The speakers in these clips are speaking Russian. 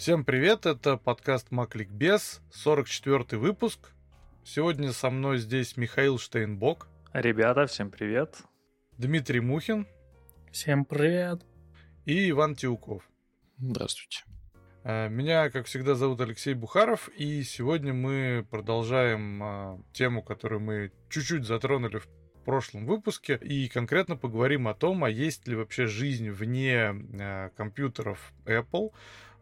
Всем привет, это подкаст Макликбес, 44 выпуск. Сегодня со мной здесь Михаил Штейнбок. Ребята, всем привет. Дмитрий Мухин. Всем привет. И Иван Тиуков. Здравствуйте. Э, меня, как всегда, зовут Алексей Бухаров, и сегодня мы продолжаем а, тему, которую мы чуть-чуть затронули в прошлом выпуске, и конкретно поговорим о том, а есть ли вообще жизнь вне а, компьютеров Apple,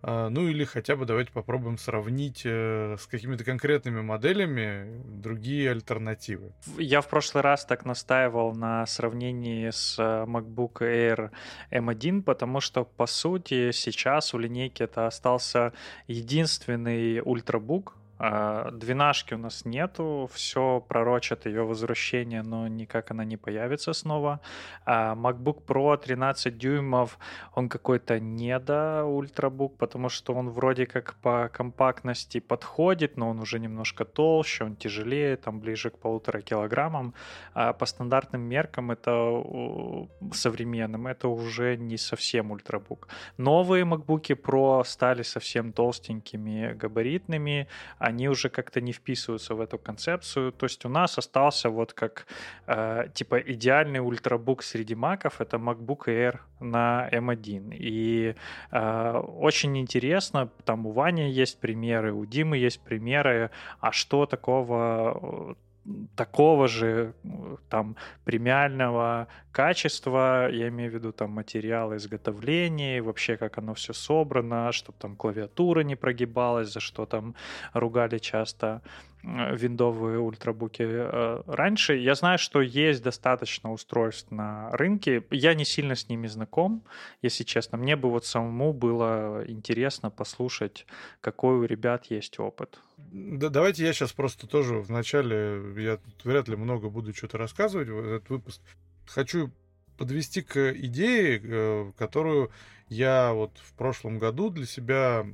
ну или хотя бы давайте попробуем сравнить э, с какими-то конкретными моделями другие альтернативы. Я в прошлый раз так настаивал на сравнении с э, MacBook Air M1, потому что, по сути, сейчас у линейки это остался единственный ультрабук, а, двенашки у нас нету, все пророчат ее возвращение, но никак она не появится снова. А MacBook Pro 13 дюймов, он какой-то недо ультрабук, потому что он вроде как по компактности подходит, но он уже немножко толще, он тяжелее, там ближе к полутора килограммам. А по стандартным меркам это современным, это уже не совсем ультрабук. Новые MacBook Pro стали совсем толстенькими, габаритными, они уже как-то не вписываются в эту концепцию. То есть у нас остался вот как э, типа идеальный ультрабук среди маков, это MacBook Air на M1. И э, очень интересно, там у Вани есть примеры, у Димы есть примеры, а что такого такого же там премиального качества, я имею в виду там материалы изготовления, вообще как оно все собрано, чтобы там клавиатура не прогибалась, за что там ругали часто виндовые ультрабуки э, раньше. Я знаю, что есть достаточно устройств на рынке. Я не сильно с ними знаком, если честно. Мне бы вот самому было интересно послушать, какой у ребят есть опыт. Да, давайте я сейчас просто тоже вначале, я тут вряд ли много буду что-то рассказывать в этот выпуск. Хочу подвести к идее, э, которую я вот в прошлом году для себя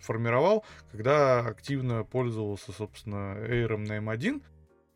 формировал, когда активно пользовался, собственно, Air на M1.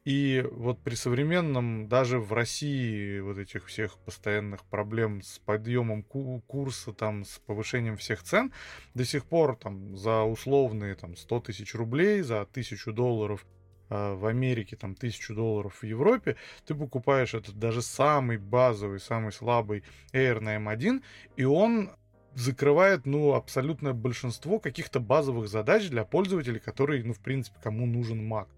И вот при современном, даже в России, вот этих всех постоянных проблем с подъемом курса, там, с повышением всех цен, до сих пор там за условные там 100 тысяч рублей, за 1000 долларов э, в Америке, там, 1000 долларов в Европе, ты покупаешь этот даже самый базовый, самый слабый Air на M1, и он закрывает, ну, абсолютное большинство каких-то базовых задач для пользователей, которые, ну, в принципе, кому нужен Mac.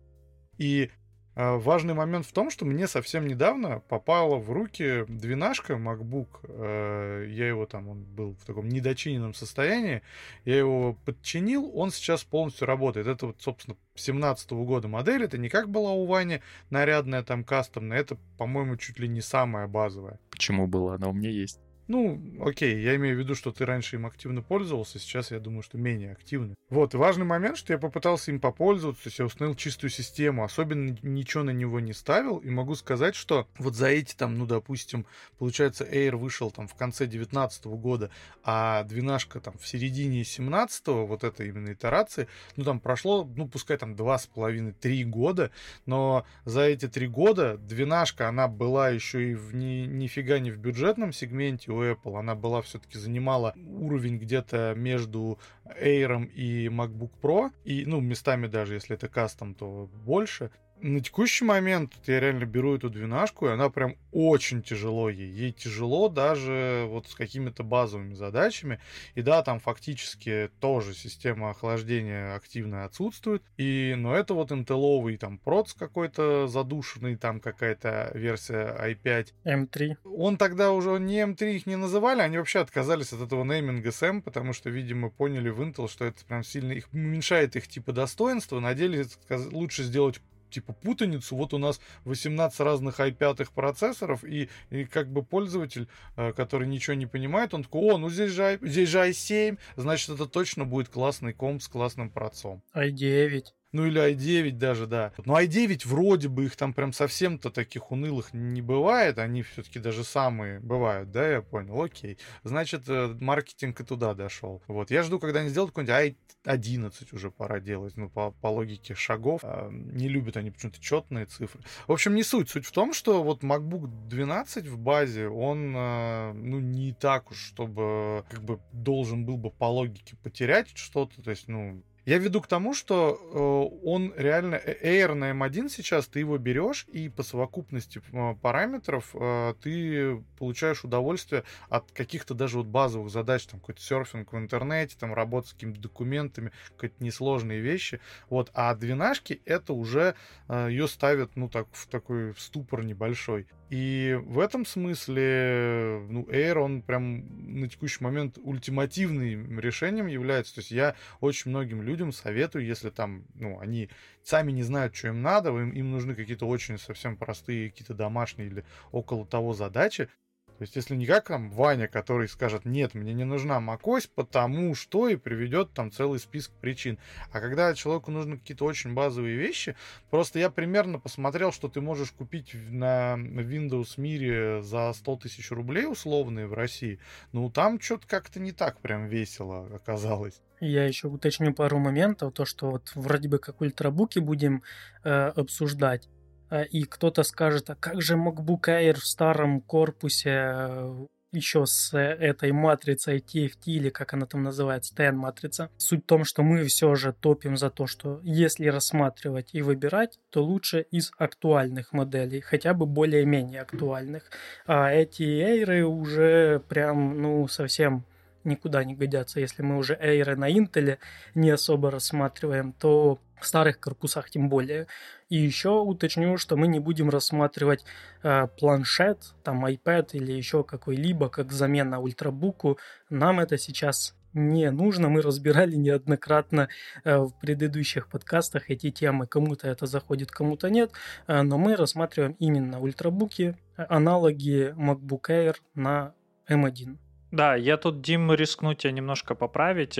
И э, важный момент в том, что мне совсем недавно попала в руки двенашка MacBook. Э, я его там, он был в таком недочиненном состоянии. Я его подчинил, он сейчас полностью работает. Это вот, собственно, 17 -го года модель. Это не как была у Вани нарядная, там, кастомная. Это, по-моему, чуть ли не самая базовая. Почему была? Она у меня есть. Ну, окей, я имею в виду, что ты раньше им активно пользовался, сейчас я думаю, что менее активно. Вот, важный момент, что я попытался им попользоваться, то есть я установил чистую систему, особенно ничего на него не ставил, и могу сказать, что вот за эти там, ну, допустим, получается, Air вышел там в конце 19 года, а двенашка там в середине 17 вот этой именно итерации, ну, там прошло, ну, пускай там два с половиной, три года, но за эти три года двенашка, она была еще и в ни, нифига не в бюджетном сегменте, у Apple. Она была все-таки занимала уровень где-то между Air и MacBook Pro. И, ну, местами даже, если это кастом, то больше на текущий момент я реально беру эту двенашку, и она прям очень тяжело ей. Ей тяжело даже вот с какими-то базовыми задачами. И да, там фактически тоже система охлаждения активно отсутствует. И, но это вот интеловый там проц какой-то задушенный, там какая-то версия i5. M3. Он тогда уже не M3 их не называли, они вообще отказались от этого нейминга SM, потому что, видимо, поняли в Intel, что это прям сильно их уменьшает их типа достоинства. На деле лучше сделать типа путаницу. Вот у нас 18 разных i5 процессоров, и, и как бы пользователь, э, который ничего не понимает, он такой, о, ну здесь же, здесь же i7, значит это точно будет классный комп с классным процом. i9. Ну или i9 даже, да. Но i9 вроде бы их там прям совсем-то таких унылых не бывает, они все-таки даже самые бывают, да, я понял, окей. Значит, э, маркетинг и туда дошел. Вот, я жду, когда они сделают какой-нибудь i11 уже пора делать, ну, по, по логике шагов. А, не любят они почему-то четные цифры. В общем, не суть. Суть в том, что вот MacBook 12 в базе, он, э, ну, не так уж, чтобы как бы должен был бы по логике потерять что-то, то есть, ну, я веду к тому, что э, он реально Air на M1 сейчас, ты его берешь, и по совокупности параметров э, ты получаешь удовольствие от каких-то даже вот базовых задач, там какой-то серфинг в интернете, там работа с какими-то документами, какие-то несложные вещи. Вот, а двенашки это уже э, ее ставят, ну так, в такой в ступор небольшой. И в этом смысле, ну, Air, он прям на текущий момент ультимативным решением является. То есть я очень многим людям советую, если там, ну, они сами не знают, что им надо, им, им нужны какие-то очень совсем простые, какие-то домашние или около того задачи, то есть, если не как там Ваня, который скажет, нет, мне не нужна macOS, потому что и приведет там целый список причин. А когда человеку нужны какие-то очень базовые вещи, просто я примерно посмотрел, что ты можешь купить на Windows мире за 100 тысяч рублей условные в России, ну там что-то как-то не так прям весело оказалось. Я еще уточню пару моментов, то что вот вроде бы как ультрабуки будем э, обсуждать, и кто-то скажет, а как же MacBook Air в старом корпусе э, еще с э, этой матрицей TFT, или как она там называется, TN-матрица. Суть в том, что мы все же топим за то, что если рассматривать и выбирать, то лучше из актуальных моделей, хотя бы более-менее актуальных. А эти эйры уже прям, ну, совсем никуда не годятся. Если мы уже эйры на Intel не особо рассматриваем, то в старых корпусах тем более. И еще уточню, что мы не будем рассматривать э, планшет, там iPad или еще какой-либо как замена ультрабуку. Нам это сейчас не нужно. Мы разбирали неоднократно э, в предыдущих подкастах эти темы. Кому-то это заходит, кому-то нет. Э, но мы рассматриваем именно ультрабуки, аналоги MacBook Air на M1. Да, я тут, Дим, рискну тебя немножко поправить.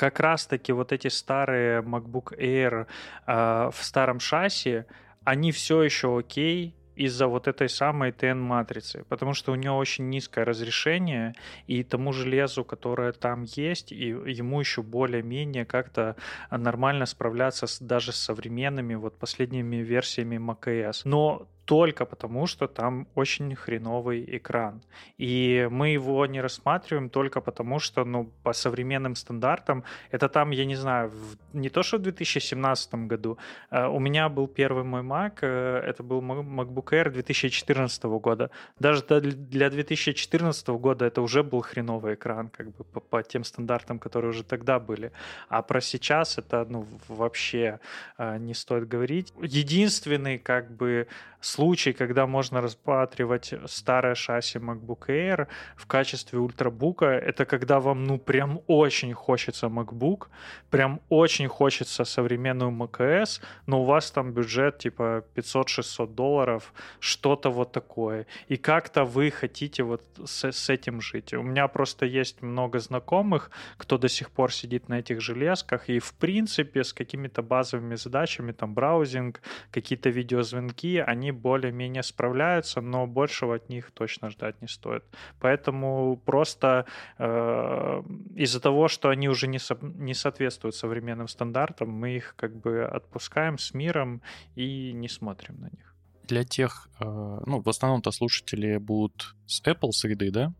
Как раз-таки вот эти старые MacBook Air э, в старом шасси, они все еще окей, из-за вот этой самой TN-матрицы, потому что у нее очень низкое разрешение, и тому железу, которое там есть, и ему еще более-менее как-то нормально справляться с, даже с современными вот последними версиями macOS. Но только потому, что там очень хреновый экран. И мы его не рассматриваем только потому, что, ну, по современным стандартам, это там, я не знаю, в, не то, что в 2017 году. Uh, у меня был первый мой Mac, uh, это был MacBook Air 2014 года. Даже для 2014 года это уже был хреновый экран, как бы по, по тем стандартам, которые уже тогда были. А про сейчас это, ну, вообще uh, не стоит говорить. Единственный, как бы, случай, когда можно рассматривать старое шасси MacBook Air в качестве ультрабука, это когда вам, ну, прям очень хочется MacBook, прям очень хочется современную macOS, но у вас там бюджет типа 500-600 долларов, что-то вот такое. И как-то вы хотите вот с, с этим жить. У меня просто есть много знакомых, кто до сих пор сидит на этих железках, и в принципе с какими-то базовыми задачами, там браузинг, какие-то видеозвонки, они они более-менее справляются, но большего от них точно ждать не стоит. Поэтому просто э, из-за того, что они уже не, со, не соответствуют современным стандартам, мы их как бы отпускаем с миром и не смотрим на них для тех, э, ну, в основном-то слушатели будут с Apple среды, да,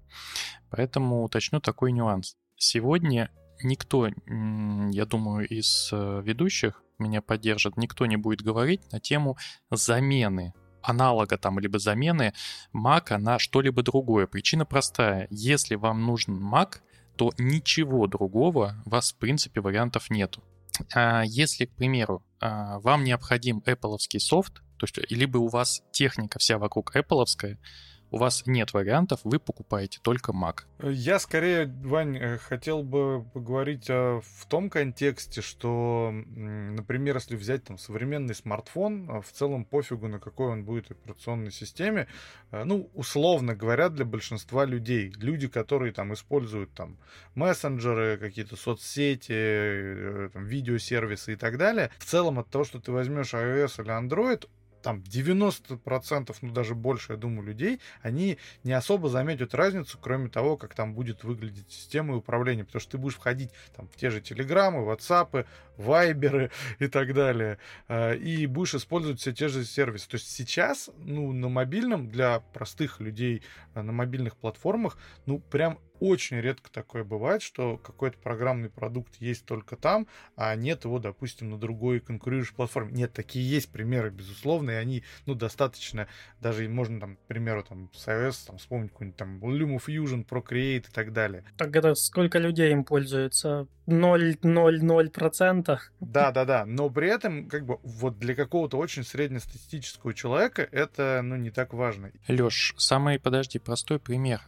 поэтому уточню такой нюанс. Сегодня никто, я думаю, из э, ведущих меня поддержит, никто не будет говорить на тему замены аналога там, либо замены Mac на что-либо другое. Причина простая. Если вам нужен Mac, то ничего другого у вас, в принципе, вариантов нету. А если, к примеру, а, вам необходим Apple софт, то есть либо у вас техника вся вокруг Apple, У вас нет вариантов, вы покупаете только Mac. Я скорее, Вань, э, хотел бы поговорить в том контексте, что, например, если взять там современный смартфон, а в целом пофигу, на какой он будет операционной системе, э, ну, условно говоря, для большинства людей, люди, которые там используют там мессенджеры, какие-то соцсети, э, там, видеосервисы и так далее, в целом от того, что ты возьмешь iOS или Android, там 90%, ну даже больше, я думаю, людей, они не особо заметят разницу, кроме того, как там будет выглядеть система управления, потому что ты будешь входить там в те же телеграммы, ватсапы, вайберы и так далее, а, и будешь использовать все те же сервисы. То есть сейчас, ну, на мобильном, для простых людей а, на мобильных платформах, ну, прям очень редко такое бывает, что какой-то программный продукт есть только там, а нет его, допустим, на другой конкурирующей платформе. Нет, такие есть примеры, безусловно, и они, ну, достаточно, даже можно там, к примеру, там, с iOS, там, вспомнить какой-нибудь там LumaFusion, Procreate и так далее. Так это сколько людей им пользуются? 0,00%? Да, да, да, но при этом, как бы, вот для какого-то очень среднестатистического человека это, ну, не так важно. Лёш, самый, подожди, простой пример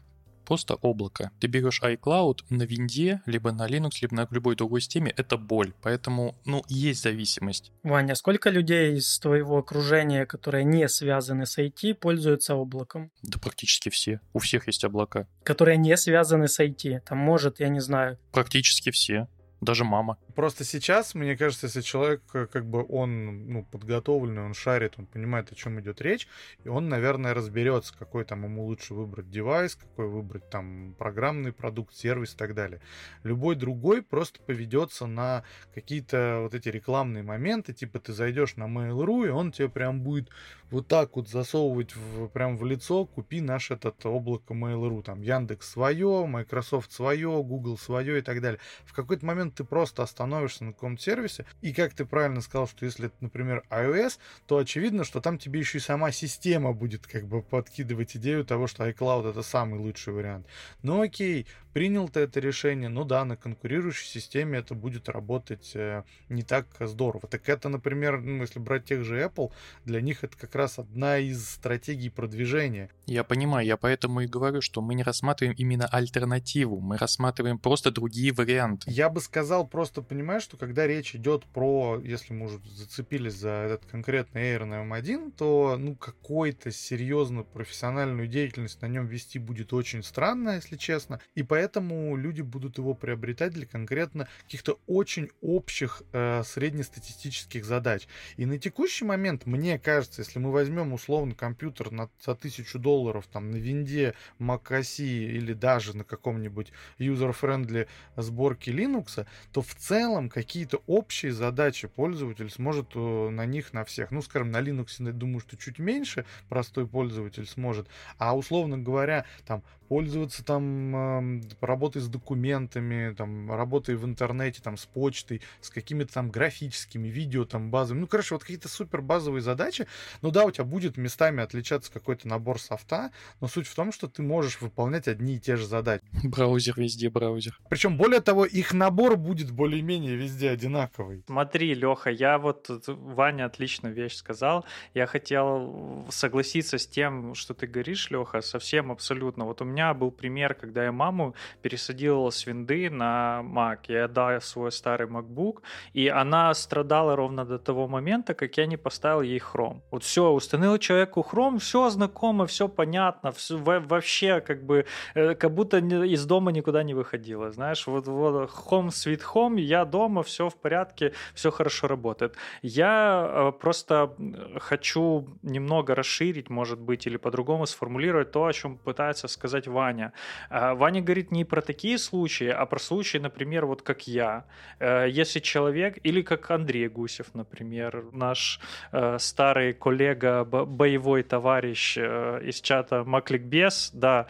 просто облако. Ты берешь iCloud на винде, либо на Linux, либо на любой другой системе, это боль. Поэтому, ну, есть зависимость. Ваня, сколько людей из твоего окружения, которые не связаны с IT, пользуются облаком? Да практически все. У всех есть облака. Которые не связаны с IT. Там может, я не знаю. Практически все даже мама. Просто сейчас, мне кажется, если человек, э, как бы он ну, подготовленный, он шарит, он понимает, о чем идет речь, и он, наверное, разберется, какой там ему лучше выбрать девайс, какой выбрать там программный продукт, сервис и так далее. Любой другой просто поведется на какие-то вот эти рекламные моменты, типа ты зайдешь на Mail.ru, и он тебе прям будет вот так вот засовывать в, прям в лицо, купи наш этот облако Mail.ru, там Яндекс свое, Microsoft свое, Google свое и так далее. В какой-то момент ты просто остановишься на каком-то сервисе, и как ты правильно сказал, что если это, например, iOS, то очевидно, что там тебе еще и сама система будет как бы подкидывать идею того, что iCloud это самый лучший вариант. Ну окей, принял ты это решение, ну да, на конкурирующей системе это будет работать э, не так здорово. Так это, например, ну, если брать тех же Apple, для них это как раз одна из стратегий продвижения. Я понимаю, я поэтому и говорю, что мы не рассматриваем именно альтернативу, мы рассматриваем просто другие варианты. Я бы сказал просто, понимаешь, что когда речь идет про, если мы уже зацепились за этот конкретный Air на M1, то ну какой-то серьезно профессиональную деятельность на нем вести будет очень странно, если честно, и поэтому поэтому люди будут его приобретать для конкретно каких-то очень общих э, среднестатистических задач. И на текущий момент, мне кажется, если мы возьмем условно компьютер на, за тысячу долларов там на винде, macOS или даже на каком-нибудь user-friendly сборке Linux, то в целом какие-то общие задачи пользователь сможет э, на них на всех. Ну, скажем, на Linux, думаю, что чуть меньше простой пользователь сможет. А условно говоря, там пользоваться там работой с документами, там, работой в интернете, там, с почтой, с какими-то там графическими видео, там, базами. Ну, короче, вот какие-то супер базовые задачи. Ну да, у тебя будет местами отличаться какой-то набор софта, но суть в том, что ты можешь выполнять одни и те же задачи. Браузер везде браузер. Причем, более того, их набор будет более-менее везде одинаковый. Смотри, Леха, я вот, Ваня отличную вещь сказал. Я хотел согласиться с тем, что ты говоришь, Леха, совсем абсолютно. Вот у меня меня был пример, когда я маму пересадила с винды на Mac. Я отдал свой старый MacBook, и она страдала ровно до того момента, как я не поставил ей Chrome. Вот все, установил человеку Chrome, все знакомо, все понятно, все, вообще как бы, э, как будто из дома никуда не выходила, знаешь, вот, вот Home Sweet Home, я дома, все в порядке, все хорошо работает. Я э, просто хочу немного расширить, может быть, или по-другому сформулировать то, о чем пытается сказать Ваня. А, Ваня говорит не про такие случаи, а про случаи, например, вот как я. Э, если человек, или как Андрей Гусев, например, наш э, старый коллега, боевой товарищ э, из чата Макликбес, да,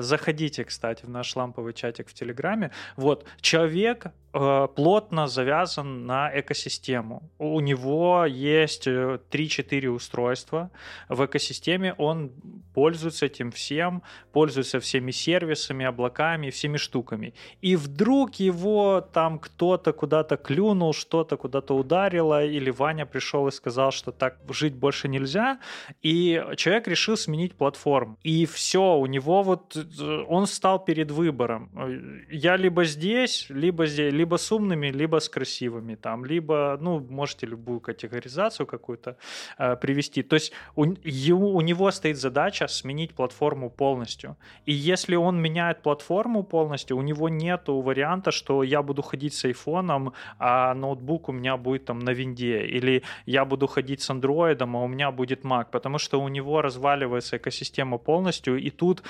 заходите, кстати, в наш ламповый чатик в Телеграме. Вот, человек плотно завязан на экосистему. У него есть 3-4 э, устройства в экосистеме, он пользуется этим всем, пользуется всеми сервисами, облаками, всеми штуками. И вдруг его там кто-то куда-то клюнул, что-то куда-то ударило, или Ваня пришел и сказал, что так жить больше нельзя, и человек решил сменить платформу. И все, у него вот э, он стал перед выбором. Я либо здесь, либо здесь, либо с умными, либо с красивыми, там, либо, ну, можете любую категоризацию какую-то э, привести. То есть у, у него стоит задача сменить платформу полностью. И если он меняет платформу полностью, у него нет варианта, что я буду ходить с айфоном, а ноутбук у меня будет там на винде, или я буду ходить с андроидом, а у меня будет Mac, потому что у него разваливается экосистема полностью, и тут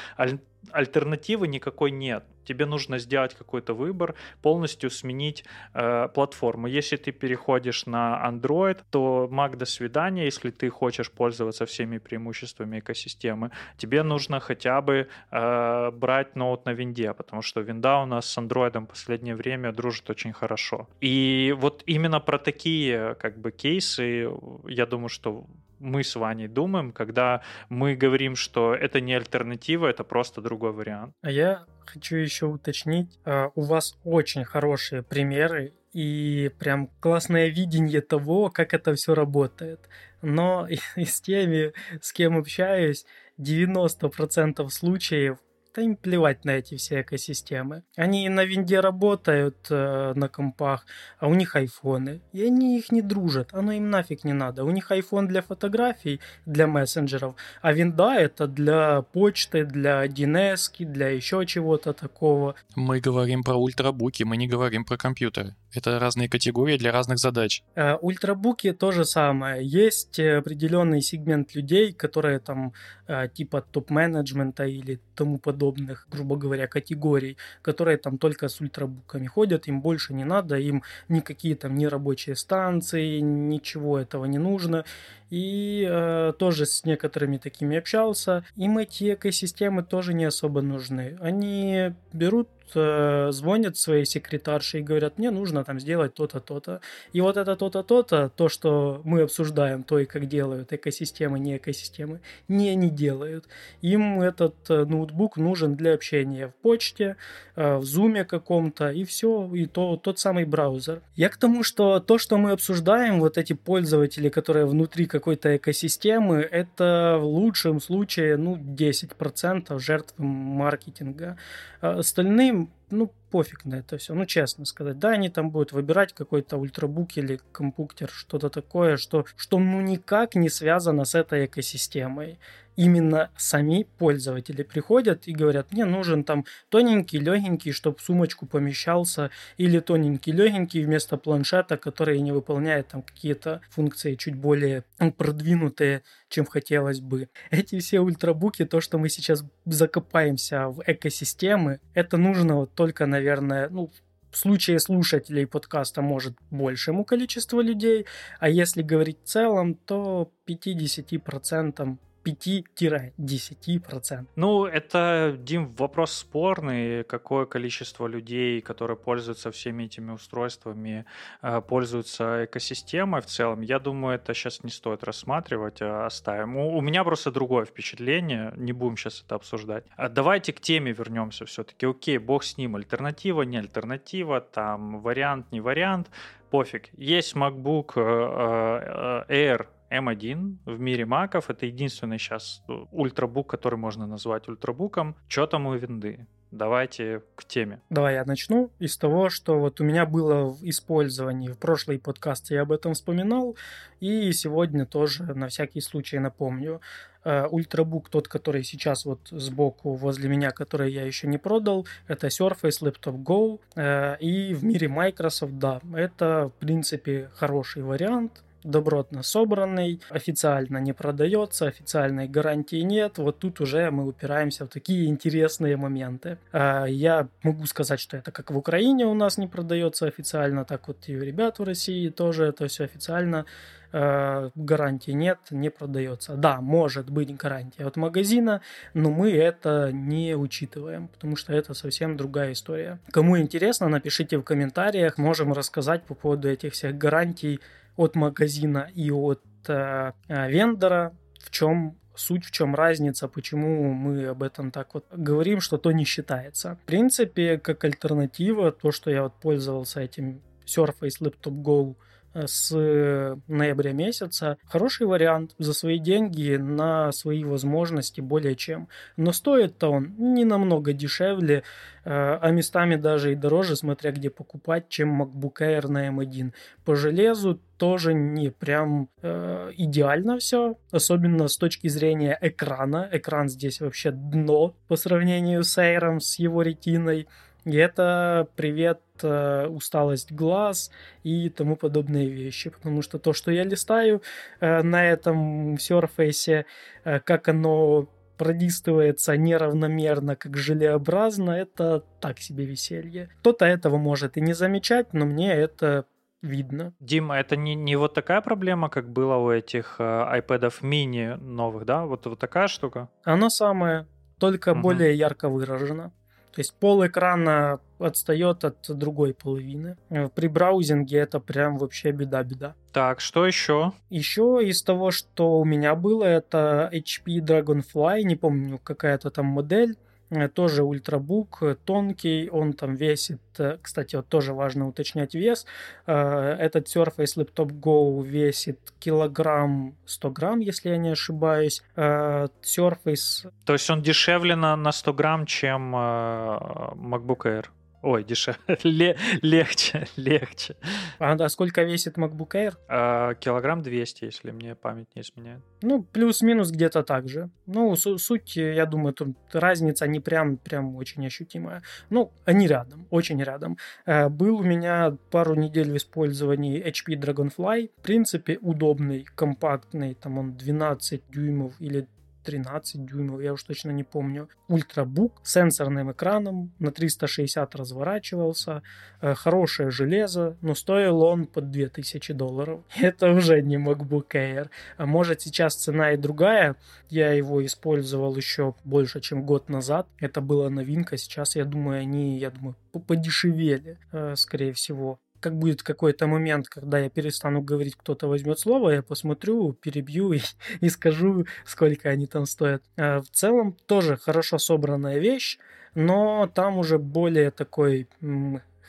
альтернативы никакой нет. Тебе нужно сделать какой-то выбор, полностью сменить э, платформу. Если ты переходишь на Android, то Mac до свидания. Если ты хочешь пользоваться всеми преимуществами экосистемы, тебе нужно хотя бы э, брать ноут на винде, потому что винда у нас с Android в последнее время дружит очень хорошо. И вот именно про такие как бы кейсы, я думаю, что мы с Ваней думаем, когда мы говорим, что это не альтернатива, это просто другой вариант. А я хочу еще уточнить, а, у вас очень хорошие примеры и прям классное видение того, как это все работает. Но с теми, с кем общаюсь, 90% случаев да им плевать на эти все экосистемы. Они на винде работают э, на компах, а у них айфоны. И они их не дружат, оно им нафиг не надо. У них айфон для фотографий, для мессенджеров, а винда это для почты, для DNS, для еще чего-то такого. Мы говорим про ультрабуки, мы не говорим про компьютеры. Это разные категории для разных задач. Э, ультрабуки то же самое. Есть определенный сегмент людей, которые там э, типа топ-менеджмента или тому подобных, грубо говоря, категорий, которые там только с ультрабуками ходят, им больше не надо, им никакие там не рабочие станции, ничего этого не нужно. И э, тоже с некоторыми такими общался. Им эти экосистемы тоже не особо нужны. Они берут э, звонят своей секретарше и говорят, мне нужно там сделать то-то, то-то. И вот это то-то, то-то, то, что мы обсуждаем, то и как делают экосистемы, не экосистемы, не они делают. Им этот э, ноутбук нужен для общения в почте, э, в зуме каком-то, и все, и то, тот самый браузер. Я к тому, что то, что мы обсуждаем, вот эти пользователи, которые внутри какой-то экосистемы, это в лучшем случае, ну, 10% жертв маркетинга. Остальным, ну, пофиг на это все, ну, честно сказать. Да, они там будут выбирать какой-то ультрабук или компьютер, что-то такое, что, что ну никак не связано с этой экосистемой именно сами пользователи приходят и говорят, мне нужен там тоненький, легенький, чтобы в сумочку помещался, или тоненький, легенький вместо планшета, который не выполняет там какие-то функции чуть более продвинутые, чем хотелось бы. Эти все ультрабуки, то, что мы сейчас закопаемся в экосистемы, это нужно вот только, наверное, ну, в случае слушателей подкаста может большему количеству людей, а если говорить в целом, то 50% 5-10%. Ну, это, Дим, вопрос спорный. Какое количество людей, которые пользуются всеми этими устройствами, э, пользуются экосистемой в целом, я думаю, это сейчас не стоит рассматривать, а оставим. У меня просто другое впечатление, не будем сейчас это обсуждать. А давайте к теме вернемся все-таки. Окей, бог с ним, альтернатива, не альтернатива, там вариант, не вариант, пофиг. Есть MacBook э, э, Air M1 в мире маков. Это единственный сейчас э, ультрабук, который можно назвать ультрабуком. Что там у винды? Давайте к теме. Давай я начну из того, что вот у меня было в использовании. В прошлой подкасте я об этом вспоминал, и сегодня тоже на всякий случай напомню. Э, ультрабук, тот, который сейчас вот сбоку возле меня, который я еще не продал, это Surface Laptop Go. Э, и в мире Microsoft, да, это в принципе хороший вариант добротно собранный, официально не продается, официальной гарантии нет. Вот тут уже мы упираемся в такие интересные моменты. А, я могу сказать, что это как в Украине у нас не продается официально, так вот и у ребят в России тоже это все официально а, гарантии нет, не продается. Да, может быть гарантия от магазина, но мы это не учитываем, потому что это совсем другая история. Кому интересно, напишите в комментариях, можем рассказать по поводу этих всех гарантий от магазина и от э, э, вендора, в чем суть, в чем разница, почему мы об этом так вот говорим, что то не считается. В принципе, как альтернатива, то, что я вот пользовался этим Surface Laptop Go с ноября месяца. Хороший вариант за свои деньги на свои возможности более чем. Но стоит-то он не намного дешевле, э, а местами даже и дороже, смотря где покупать, чем MacBook Air на M1. По железу тоже не прям э, идеально все, особенно с точки зрения экрана. Экран здесь вообще дно по сравнению с Air, с его ретиной. И это привет э, усталость глаз и тому подобные вещи. Потому что то, что я листаю э, на этом Surface, э, как оно пролистывается неравномерно, как желеобразно, это так себе веселье. Кто-то этого может и не замечать, но мне это видно. Дима, это не, не вот такая проблема, как было у этих э, iPad mini новых, да? Вот, вот такая штука? Оно самое, только угу. более ярко выражено. То есть пол экрана отстает от другой половины. Э, при браузинге это прям вообще беда-беда. Так, что еще? Еще из того, что у меня было, это HP Dragonfly, не помню, какая-то там модель. Э, тоже ультрабук, э, тонкий, он там весит, э, кстати, вот тоже важно уточнять вес, этот Surface Laptop Go весит килограмм 100 грамм, если я не ошибаюсь, Surface... То есть он дешевле на, на 100 грамм, чем MacBook Air? Ой, дешевле. легче, легче. А, да, сколько весит MacBook Air? А, килограмм 200, если мне память не изменяет. Ну, плюс-минус где-то так же. Ну, суть, я думаю, тут разница не прям, прям очень ощутимая. Ну, они рядом, очень рядом. Э, был у меня пару недель в использовании HP Dragonfly. В принципе, удобный, компактный. Там он 12 дюймов или 13 дюймов, я уж точно не помню. Ультрабук с сенсорным экраном, на 360 разворачивался, э, хорошее железо, но стоил он под 2000 долларов. Это уже не MacBook Air. А может сейчас цена и другая, я его использовал еще больше, чем год назад. Это была новинка, сейчас я думаю, они, я думаю, подешевели, э, скорее всего как будет какой-то момент, когда я перестану говорить, кто-то возьмет слово, я посмотрю, перебью и, и скажу, сколько они там стоят. А в целом тоже хорошо собранная вещь, но там уже более такой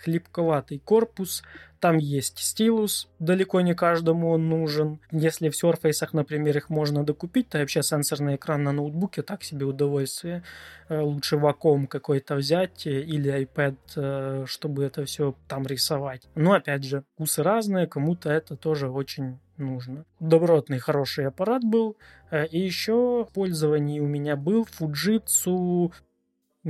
хлипковатый корпус, там есть стилус, далеко не каждому он нужен. Если в Surface, например, их можно докупить, то вообще сенсорный экран на ноутбуке так себе удовольствие. Э, лучше вакуум какой-то взять э, или iPad, э, чтобы это все там рисовать. Но опять же, вкусы разные, кому-то это тоже очень нужно. Добротный, хороший аппарат был. И еще в пользовании у меня был Fujitsu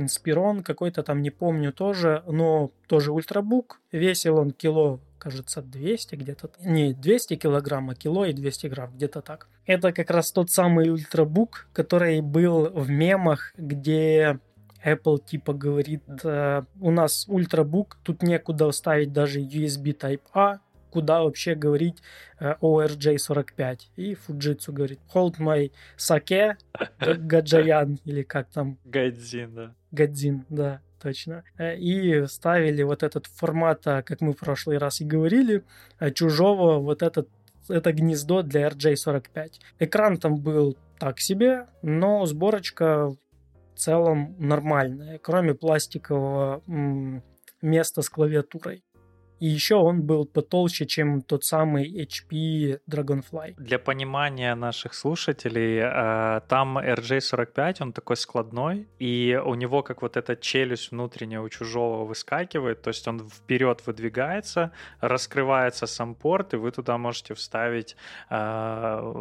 Инспирон какой-то там, не помню тоже, но тоже ультрабук. Весил он кило, кажется, 200 где-то. Не 200 килограмм, а кило и 200 грамм, где-то так. Это как раз тот самый ультрабук, который был в мемах, где Apple типа говорит, э, у нас ультрабук, тут некуда вставить даже USB Type-A, куда вообще говорить э, о RJ45. И Fujitsu говорит, hold my sake, гаджаян, или как там. Гадзин, да. Гадзин, да, точно. Э, и ставили вот этот формат, а, как мы в прошлый раз и говорили, э, чужого вот этот это гнездо для RJ45. Экран там был так себе, но сборочка в целом нормальная, кроме пластикового места с клавиатурой. И еще он был потолще, чем тот самый HP Dragonfly. Для понимания наших слушателей, э, там RJ45, он такой складной, и у него как вот эта челюсть внутренняя у чужого выскакивает, то есть он вперед выдвигается, раскрывается сам порт, и вы туда можете вставить э,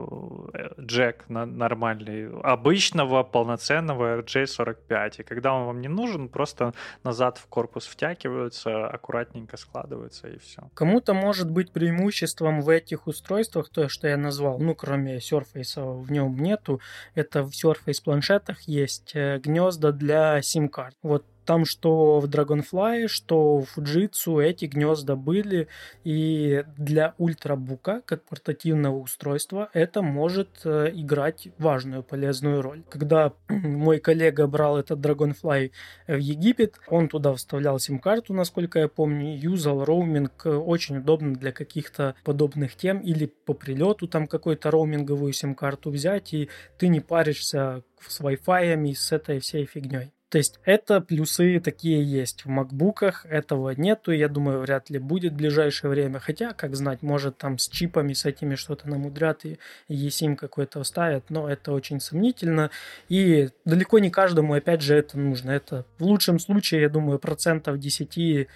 джек нормальный, обычного полноценного RJ45. И когда он вам не нужен, просто назад в корпус втягиваются, аккуратненько складываются используется, и все. Кому-то может быть преимуществом в этих устройствах то, что я назвал, ну, кроме Surface в нем нету, это в Surface планшетах есть э, гнезда для сим-карт. Вот там что в Dragonfly, что в Fujitsu эти гнезда были, и для ультрабука, как портативного устройства, это может э, играть важную, полезную роль. Когда мой коллега брал этот Dragonfly в Египет, он туда вставлял сим-карту, насколько я помню, юзал роуминг, э, очень удобно для каких-то подобных тем, или по прилету там какую-то роуминговую сим-карту взять, и ты не паришься с Wi-Fi с этой всей фигней. То есть это плюсы такие есть. В макбуках этого нету, я думаю, вряд ли будет в ближайшее время. Хотя, как знать, может там с чипами, с этими что-то намудрят и eSIM какой-то вставят, но это очень сомнительно. И далеко не каждому, опять же, это нужно. Это в лучшем случае, я думаю, процентов 10-15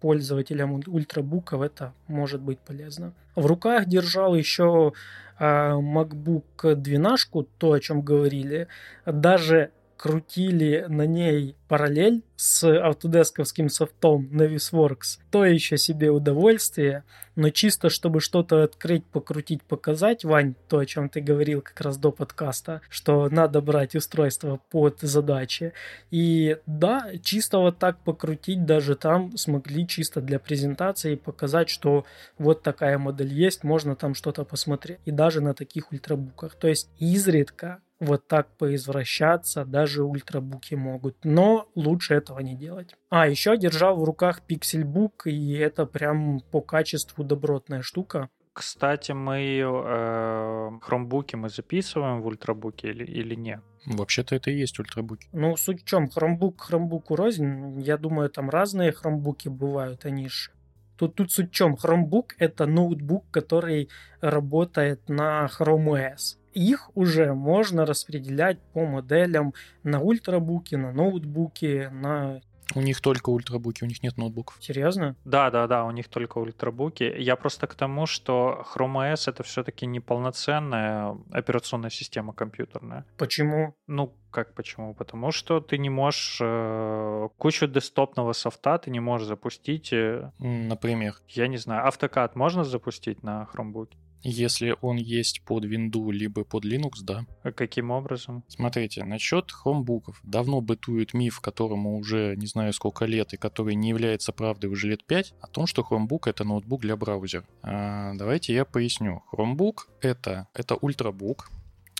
пользователям ультрабуков это может быть полезно. В руках держал еще а, MacBook 12, то, о чем говорили. Даже крутили на ней параллель с автодесковским софтом Navisworks. То еще себе удовольствие, но чисто чтобы что-то открыть, покрутить, показать, Вань, то, о чем ты говорил как раз до подкаста, что надо брать устройство под задачи. И да, чисто вот так покрутить даже там смогли чисто для презентации показать, что вот такая модель есть, можно там что-то посмотреть. И даже на таких ультрабуках. То есть изредка вот так поизвращаться даже ультрабуки могут. Но лучше этого не делать. А, еще держал в руках Pixelbook, и это прям по качеству добротная штука. Кстати, мы э, хромбуки мы записываем в ультрабуке или, или нет? Вообще-то это и есть ультрабуки. Ну, суть в чем, хромбук хромбуку рознь. Я думаю, там разные хромбуки бывают, они ж Тут, тут суть в чем? Chromebook — это ноутбук, который работает на Chrome OS их уже можно распределять по моделям на ультрабуки, на ноутбуки, на у них только ультрабуки, у них нет ноутбуков. Серьезно? Да, да, да, у них только ультрабуки. Я просто к тому, что Chrome OS это все-таки неполноценная операционная система компьютерная. Почему? Ну, как почему? Потому что ты не можешь э, кучу десктопного софта ты не можешь запустить. Э, Например? Я не знаю, автокад можно запустить на хромбуке? Если он есть под Windows либо под Linux, да. А каким образом? Смотрите, насчет хромбуков. Давно бытует миф, которому уже не знаю сколько лет, и который не является правдой уже лет 5, о том, что хромбук это ноутбук для браузера. А, давайте я поясню. Хромбук это, это ультрабук,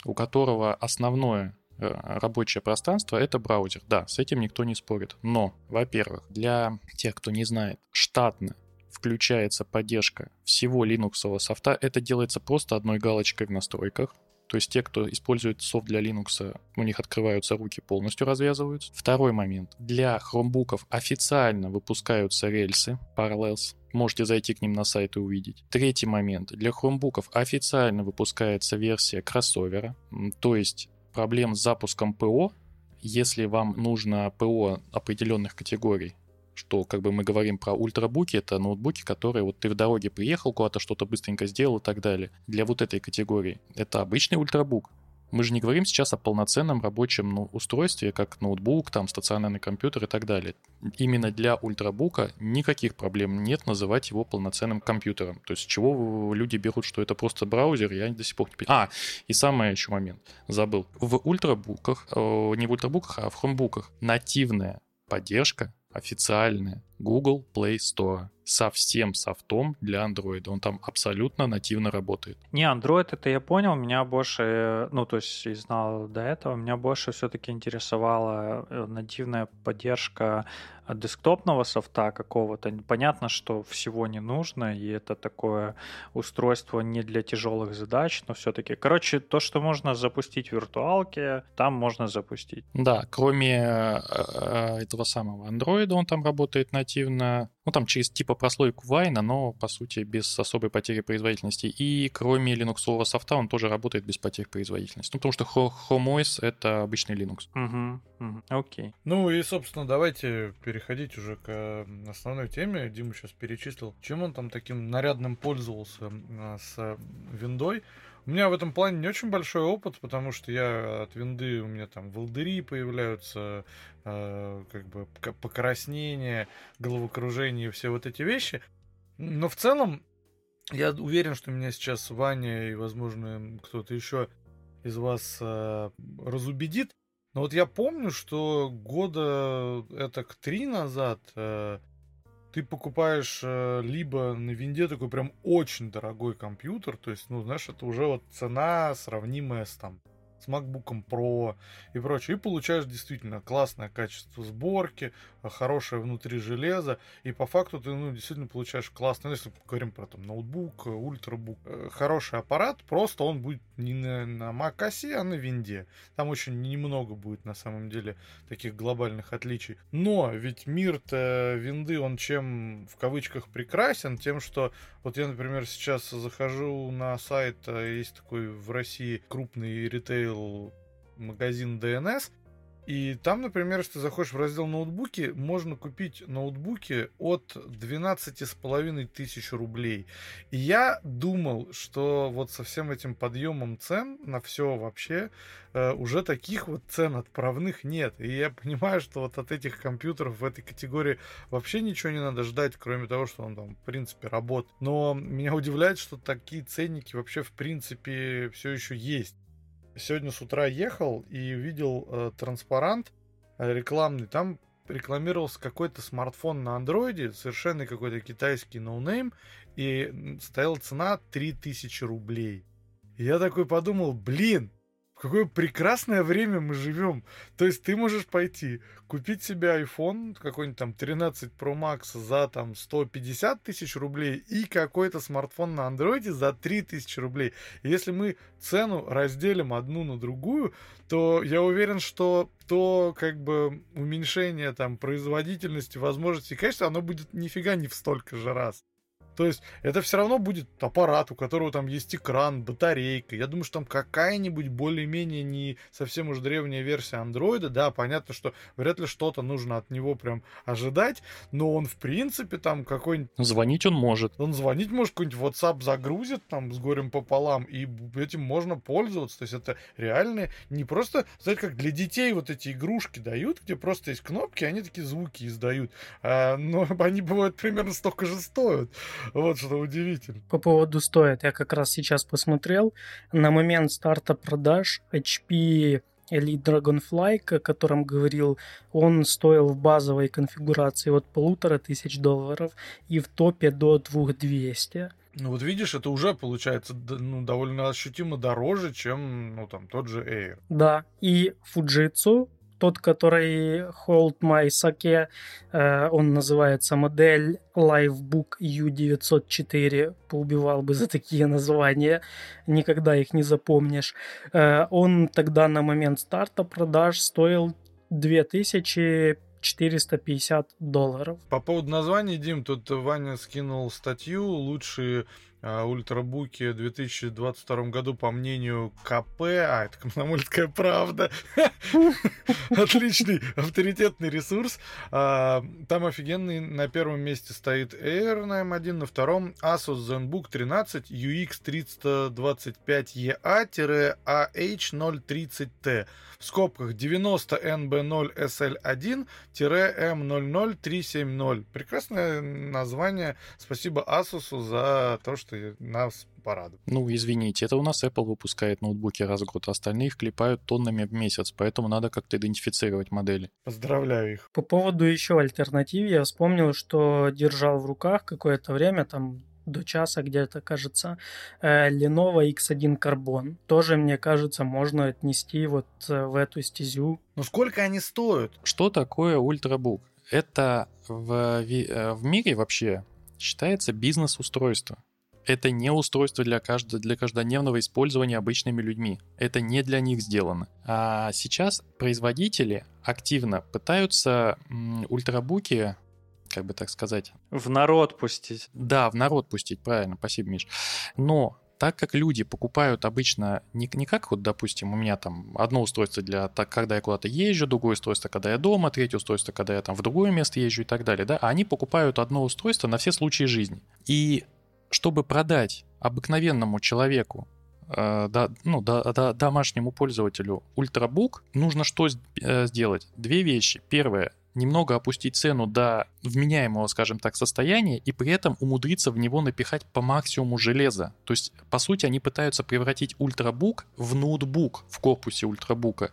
у которого основное э, рабочее пространство это браузер. Да, с этим никто не спорит. Но, во-первых, для тех, кто не знает, штатно включается поддержка всего Linux софта, это делается просто одной галочкой в настройках. То есть те, кто использует софт для Linux, у них открываются руки, полностью развязываются. Второй момент. Для хромбуков официально выпускаются рельсы Parallels. Можете зайти к ним на сайт и увидеть. Третий момент. Для хромбуков официально выпускается версия кроссовера. То есть проблем с запуском ПО, если вам нужно ПО определенных категорий, что как бы мы говорим про ультрабуки, это ноутбуки, которые вот ты в дороге приехал куда-то, что-то быстренько сделал и так далее. Для вот этой категории это обычный ультрабук. Мы же не говорим сейчас о полноценном рабочем ну, устройстве, как ноутбук, там, стационарный компьютер и так далее. Именно для ультрабука никаких проблем нет называть его полноценным компьютером. То есть чего люди берут, что это просто браузер, я до сих пор не. А, и самый еще момент, забыл. В ультрабуках, не в ультрабуках, а в хромбуках нативная поддержка официальная Google Play Store со всем софтом для Android. Он там абсолютно нативно работает. Не, Android это я понял, меня больше, ну то есть и знал до этого, меня больше все-таки интересовала э, нативная поддержка десктопного софта какого-то. Понятно, что всего не нужно, и это такое устройство не для тяжелых задач, но все-таки. Короче, то, что можно запустить в виртуалке, там можно запустить. Да, кроме э, э, этого самого Android, он там работает нативно, ну там через типа прослойку Wine, но по сути без особой потери производительности. И кроме Linux софта он тоже работает без потерь производительности. Ну, потому что Chrome OS это обычный Linux. Угу, угу, окей. Ну и, собственно, давайте переходить уже к основной теме. Дима сейчас перечислил, чем он там таким нарядным пользовался а, с виндой. У меня в этом плане не очень большой опыт, потому что я от винды, у меня там волдыри появляются, э, как бы покраснение, головокружение все вот эти вещи. Но в целом, я уверен, что меня сейчас Ваня и, возможно, кто-то еще из вас э, разубедит. Но вот я помню, что года это к три назад э, ты покупаешь э, либо на винде такой прям очень дорогой компьютер, то есть, ну, знаешь, это уже вот цена сравнимая с там с MacBook Pro и прочее. И получаешь действительно классное качество сборки, э, хорошее внутри железо. И по факту ты ну, действительно получаешь классный, ну, если говорим про там ноутбук, э, ультрабук, э, хороший аппарат, просто он будет не на, на Mac OS, а на винде. Там очень немного будет на самом деле таких глобальных отличий. Но ведь мир-то винды, он чем в кавычках прекрасен, тем, что вот я, например, сейчас захожу на сайт, есть такой в России крупный ритейл магазин DNS, и там, например, если ты заходишь в раздел ноутбуки, можно купить ноутбуки от 12,5 тысяч рублей. И я думал, что вот со всем этим подъемом цен на все вообще э, уже таких вот цен отправных нет. И я понимаю, что вот от этих компьютеров в этой категории вообще ничего не надо ждать, кроме того, что он там, в принципе, работает. Но меня удивляет, что такие ценники вообще, в принципе, все еще есть сегодня с утра ехал и видел э, транспарант э, рекламный. Там рекламировался какой-то смартфон на андроиде, совершенно какой-то китайский no-name, и стояла цена 3000 рублей. И я такой подумал, блин, какое прекрасное время мы живем. То есть ты можешь пойти, купить себе iPhone, какой-нибудь там 13 Pro Max за там 150 тысяч рублей и какой-то смартфон на андроиде за 3000 рублей. И если мы цену разделим одну на другую, то я уверен, что то как бы уменьшение там производительности, возможности и качества, оно будет нифига не в столько же раз. То есть это все равно будет аппарат, у которого там есть экран, батарейка. Я думаю, что там какая-нибудь более-менее не совсем уж древняя версия андроида. Да, понятно, что вряд ли что-то нужно от него прям ожидать, но он в принципе там какой-нибудь... Звонить он может. Он звонить может, какой-нибудь WhatsApp загрузит там с горем пополам, и этим можно пользоваться. То есть это реально не просто, знаете, как для детей вот эти игрушки дают, где просто есть кнопки, они такие звуки издают. А, но они бывают примерно столько же стоят. Вот что удивительно. По поводу стоит, я как раз сейчас посмотрел. На момент старта продаж HP Elite Dragonfly, о котором говорил, он стоил в базовой конфигурации от полутора тысяч долларов и в топе до 2200. Ну вот видишь, это уже получается ну, довольно ощутимо дороже, чем ну там тот же Air. Да, и Fujitsu тот, который Hold My Sake, э, он называется модель Livebook U904, поубивал бы за такие названия, никогда их не запомнишь. Э, он тогда на момент старта продаж стоил 2000 450 долларов. По поводу названия, Дим, тут Ваня скинул статью «Лучшие а, ультрабуки в 2022 году, по мнению КП, а, это комсомольская правда, отличный авторитетный ресурс. А, там офигенный, на первом месте стоит Air на M1, на втором Asus ZenBook 13 UX 320EA-AH030T в скобках 90NB0SL1-M00370. Прекрасное название. Спасибо Asus за то, что нас порадует. Ну, извините, это у нас Apple выпускает ноутбуки раз в год, а остальные их клепают тоннами в месяц, поэтому надо как-то идентифицировать модели. Поздравляю их. По поводу еще альтернатив, я вспомнил, что держал в руках какое-то время, там до часа где-то, кажется, э, Lenovo X1 Carbon. Тоже, мне кажется, можно отнести вот э, в эту стезю. Ну сколько они стоят? Что такое ультрабук? Это в, э, в мире вообще считается бизнес-устройство. Это не устройство для, каждого, для каждодневного использования обычными людьми. Это не для них сделано. А сейчас производители активно пытаются м, ультрабуки как бы так сказать... В народ пустить. Да, в народ пустить, правильно, спасибо, Миш. Но так как люди покупают обычно не, не как вот, допустим, у меня там одно устройство для, так, когда я куда-то езжу, другое устройство, когда я дома, третье устройство, когда я там в другое место езжу и так далее, да, а они покупают одно устройство на все случаи жизни. И чтобы продать обыкновенному человеку э, да, ну, да, да, домашнему пользователю ультрабук, нужно что э, сделать? Две вещи. Первое немного опустить цену до вменяемого, скажем так, состояния и при этом умудриться в него напихать по максимуму железа. То есть, по сути, они пытаются превратить ультрабук в ноутбук в корпусе ультрабука.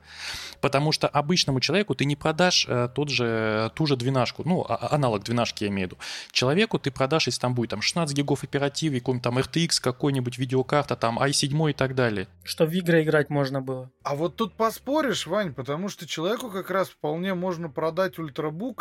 Потому что обычному человеку ты не продашь э, тот же, ту же двенашку, ну, а, а аналог двенашки я имею в виду. Человеку ты продашь, если там будет там 16 гигов оперативы, какой-нибудь там RTX, какой-нибудь видеокарта, там i7 и так далее. Что в игры играть можно было. А вот тут поспоришь, Вань, потому что человеку как раз вполне можно продать ультрабук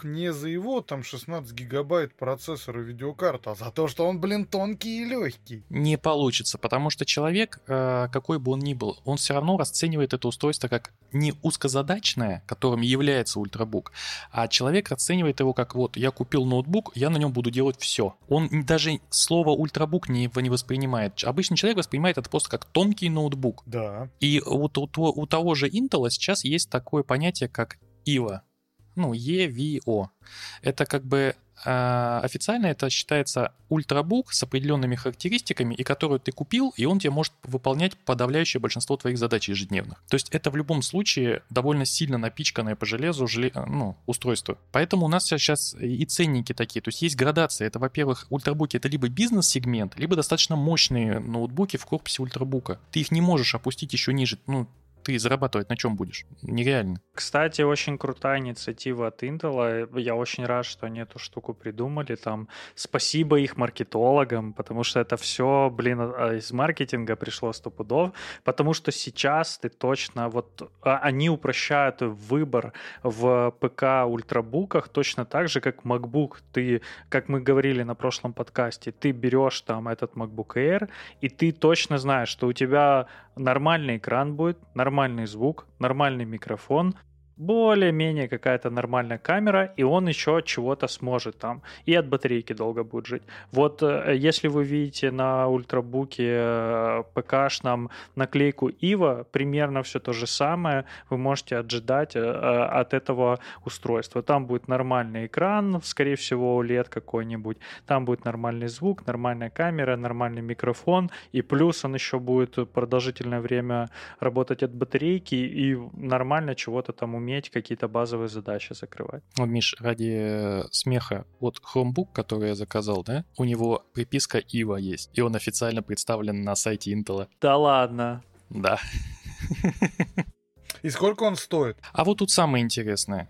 не за его там 16 гигабайт процессора видеокарта, а за то, что он, блин, тонкий и легкий. Не получится, потому что человек, э, какой бы он ни был, он все равно расценивает это устройство как не узкозадачное, которым является ультрабук, а человек расценивает его как вот, я купил ноутбук, я на нем буду делать все. Он даже слово ультрабук не, не воспринимает. Обычный человек воспринимает это просто как тонкий ноутбук. Да. И вот у, у, у того же Intel сейчас есть такое понятие, как IVA. Ну, EVO. Это как бы э, официально это считается ультрабук с определенными характеристиками, и которую ты купил, и он тебе может выполнять подавляющее большинство твоих задач ежедневных. То есть это в любом случае довольно сильно напичканное по железу желе... ну, устройство. Поэтому у нас сейчас и ценники такие. То есть есть градация. Это, во-первых, ультрабуки это либо бизнес-сегмент, либо достаточно мощные ноутбуки в корпусе ультрабука. Ты их не можешь опустить еще ниже. Ну, ты зарабатывать на чем будешь? Нереально. Кстати, очень крутая инициатива от Intel. Я очень рад, что они эту штуку придумали. Там спасибо их маркетологам, потому что это все, блин, а, из маркетинга пришло сто пудов. Потому что сейчас ты точно вот а, они упрощают выбор в ПК ультрабуках точно так же, как MacBook. Ты, как мы говорили на прошлом подкасте, ты берешь там этот MacBook Air, и ты точно знаешь, что у тебя нормальный экран будет, нормальный звук, нормальный микрофон, более-менее какая-то нормальная камера, и он еще чего-то сможет там. И от батарейки долго будет жить. Вот э, если вы видите на ультрабуке э, ПКшном наклейку Ива, примерно все то же самое вы можете ожидать э, от этого устройства. Там будет нормальный экран, скорее всего, OLED какой-нибудь. Там будет нормальный звук, нормальная камера, нормальный микрофон. И плюс он еще будет продолжительное время работать от батарейки и нормально чего-то там уметь какие-то базовые задачи закрывать. Вот, Миш, ради э, смеха, вот Chromebook, который я заказал, да, у него приписка IVA есть, и он официально представлен на сайте Intel. Да ладно? Да. И сколько он стоит? А вот тут самое интересное.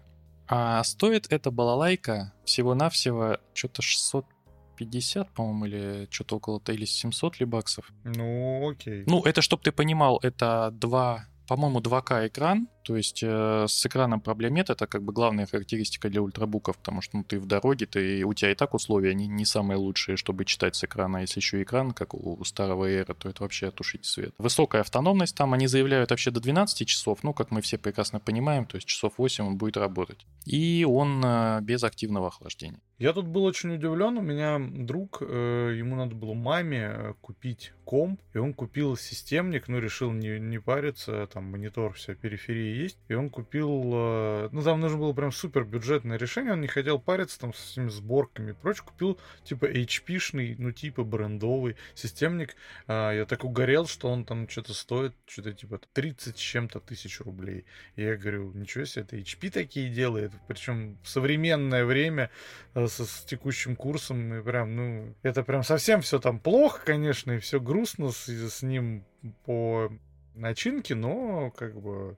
А стоит эта балалайка всего-навсего что-то 650, по-моему, или что-то около или 700 ли баксов. Ну, окей. Ну, это, чтобы ты понимал, это два по-моему, 2К экран, то есть э, с экраном проблем нет, это как бы главная характеристика для ультрабуков, потому что ну, ты в дороге, ты, у тебя и так условия не, не самые лучшие, чтобы читать с экрана, если еще экран, как у старого Air, то это вообще тушить свет. Высокая автономность там, они заявляют вообще до 12 часов, ну, как мы все прекрасно понимаем, то есть часов 8 он будет работать. И он э, без активного охлаждения. Я тут был очень удивлен, у меня друг, э, ему надо было маме э, купить комп, и он купил системник, ну, решил не, не париться, там монитор, вся периферия есть, и он купил, э, ну, там нужно было прям супер бюджетное решение, он не хотел париться там с этими сборками и прочее, купил типа HP-шный, ну, типа брендовый системник, э, я так угорел, что он там что-то стоит, что-то типа 30 с чем-то тысяч рублей, и я говорю, ничего себе, это HP такие делает, причем в современное время э, с, с текущим курсом, и прям, ну, это прям совсем все там плохо, конечно, и все грустно с, с ним по начинке, но как бы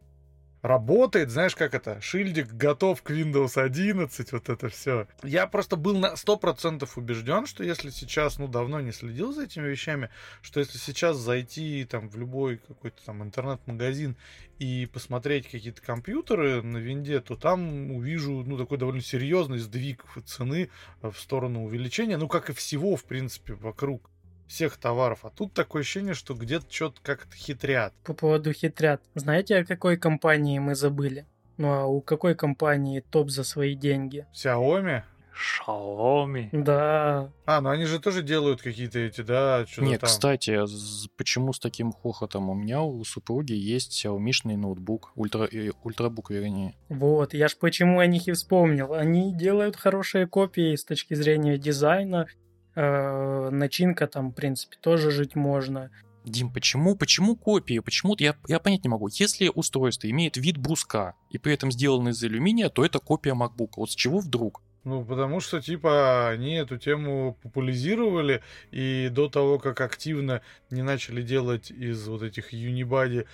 работает, знаешь, как это, шильдик готов к Windows 11, вот это все. Я просто был на 100% убежден, что если сейчас, ну, давно не следил за этими вещами, что если сейчас зайти там в любой какой-то там интернет-магазин и посмотреть какие-то компьютеры на винде, то там увижу, ну, такой довольно серьезный сдвиг цены в сторону увеличения, ну, как и всего, в принципе, вокруг всех товаров. А тут такое ощущение, что где-то что-то как-то хитрят. По поводу хитрят. Знаете, о какой компании мы забыли? Ну а у какой компании топ за свои деньги? Xiaomi? Xiaomi. Да. А, ну они же тоже делают какие-то эти, да, что-то Нет, там. кстати, а почему с таким хохотом? У меня у супруги есть Xiaomi-шный ноутбук, ультра, э, ультрабук, вернее. Вот, я ж почему о них и вспомнил. Они делают хорошие копии с точки зрения дизайна. Э, начинка там, в принципе, тоже жить можно. Дим, почему, почему копии? Почему? Я, я понять не могу. Если устройство имеет вид бруска и при этом сделано из алюминия, то это копия MacBook. Вот с чего вдруг? Ну, потому что, типа, они эту тему популяризировали, и до того, как активно не начали делать из вот этих Unibody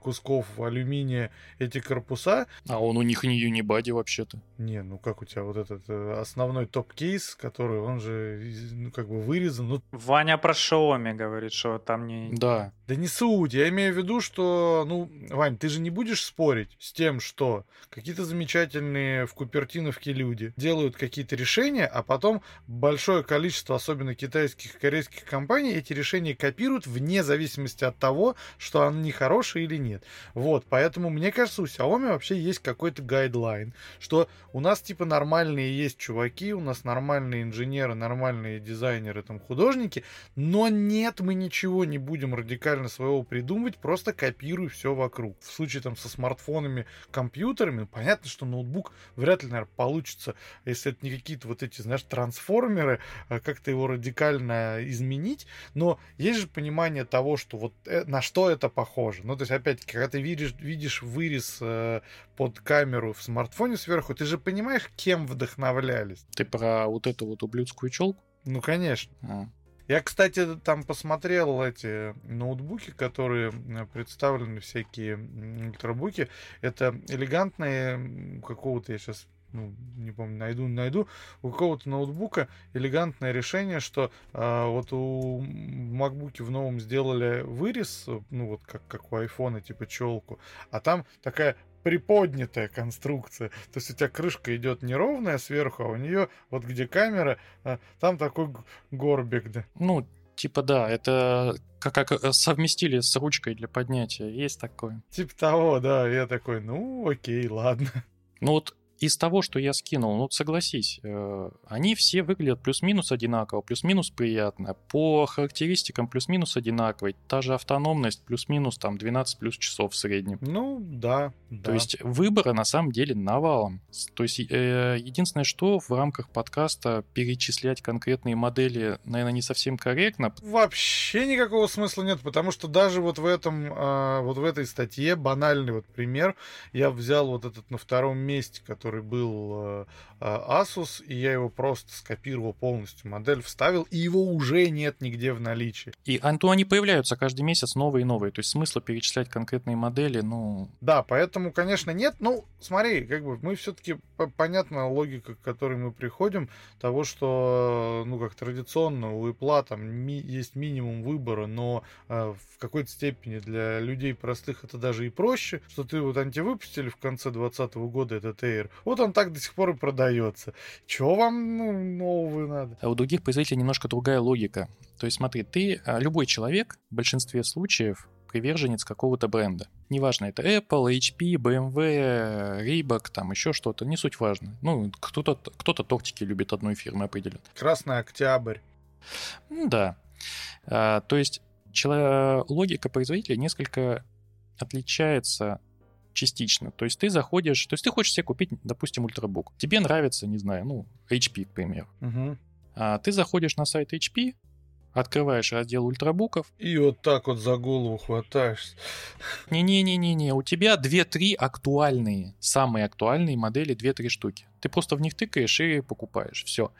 кусков алюминия эти корпуса. А он у них не юнибади вообще-то. Не, ну как у тебя вот этот э, основной топ-кейс, который он же ну, как бы вырезан. Ну... Ваня про Xiaomi говорит, что там не... Да. Да не суть, я имею в виду, что, ну, Вань, ты же не будешь спорить с тем, что какие-то замечательные в Купертиновке люди делают какие-то решения, а потом большое количество, особенно китайских и корейских компаний, эти решения копируют вне зависимости от того, что они хорошие или нет. Вот, поэтому мне кажется, у Xiaomi вообще есть какой-то гайдлайн, что у нас типа нормальные есть чуваки, у нас нормальные инженеры, нормальные дизайнеры, там художники, но нет, мы ничего не будем радикально своего придумывать, просто копируй все вокруг. В случае там со смартфонами, компьютерами, ну, понятно, что ноутбук вряд ли, наверное, получится, если это не какие-то вот эти, знаешь, трансформеры, а как-то его радикально изменить, но есть же понимание того, что вот э, на что это похоже. Ну, то есть опять-таки, когда ты видишь, видишь вырез э, под камеру в смартфоне сверху, ты же понимаешь, кем вдохновлялись. Ты про вот эту вот ублюдскую челку? Ну, конечно. А. Я, кстати, там посмотрел эти ноутбуки, которые представлены, всякие ультрабуки. Это элегантные какого-то, я сейчас ну, не помню, найду, найду, у какого-то ноутбука элегантное решение, что э, вот у MacBook в новом сделали вырез, ну, вот как, как у айфона, типа челку, а там такая приподнятая конструкция. То есть у тебя крышка идет неровная сверху, а у нее вот где камера, а, там такой горбик. Да. Ну, типа да, это как, как э, совместили с ручкой для поднятия. Есть такое. Типа того, да. Я такой, ну окей, ладно. Ну вот из того, что я скинул, ну согласись, э, они все выглядят плюс-минус одинаково, плюс-минус приятно. По характеристикам плюс-минус одинаковый. Та же автономность плюс-минус там 12 плюс часов в среднем. Ну, да. То есть выбора на самом деле навалом. То есть э, единственное, что в рамках подкаста перечислять конкретные модели, наверное, не совсем корректно. Вообще никакого смысла нет, потому что даже вот в этом, э, вот в этой статье банальный вот пример, я взял вот этот на втором месте, который который был э, Asus, и я его просто скопировал полностью, модель вставил, и его уже нет нигде в наличии. И то они появляются каждый месяц новые и новые, то есть смысла перечислять конкретные модели, ну... Да, поэтому, конечно, нет. Ну, смотри, как бы мы все-таки, понятна логика, к которой мы приходим, того, что, ну, как традиционно у Apple там ми- есть минимум выбора, но э, в какой-то степени для людей простых это даже и проще, что ты вот антивыпустили в конце 2020 года этот Air, вот он так до сих пор и продается. Чего вам ну, нового надо? А у других производителей немножко другая логика. То есть смотри, ты, а, любой человек в большинстве случаев приверженец какого-то бренда. Неважно, это Apple, HP, BMW, Reebok, там еще что-то, не суть важно. Ну, кто-то кто тортики любит одной фирмы определенно. Красный Октябрь. Да. А, то есть логика производителя несколько отличается частично. То есть ты заходишь, то есть ты хочешь себе купить, допустим, ультрабук. Тебе нравится, не знаю, ну, HP, к примеру. Угу. А ты заходишь на сайт HP, открываешь раздел ультрабуков. И вот так вот за голову хватаешься. Не-не-не-не-не, у тебя 2-3 актуальные, самые актуальные модели, 2-3 штуки. Ты просто в них тыкаешь и покупаешь. Все.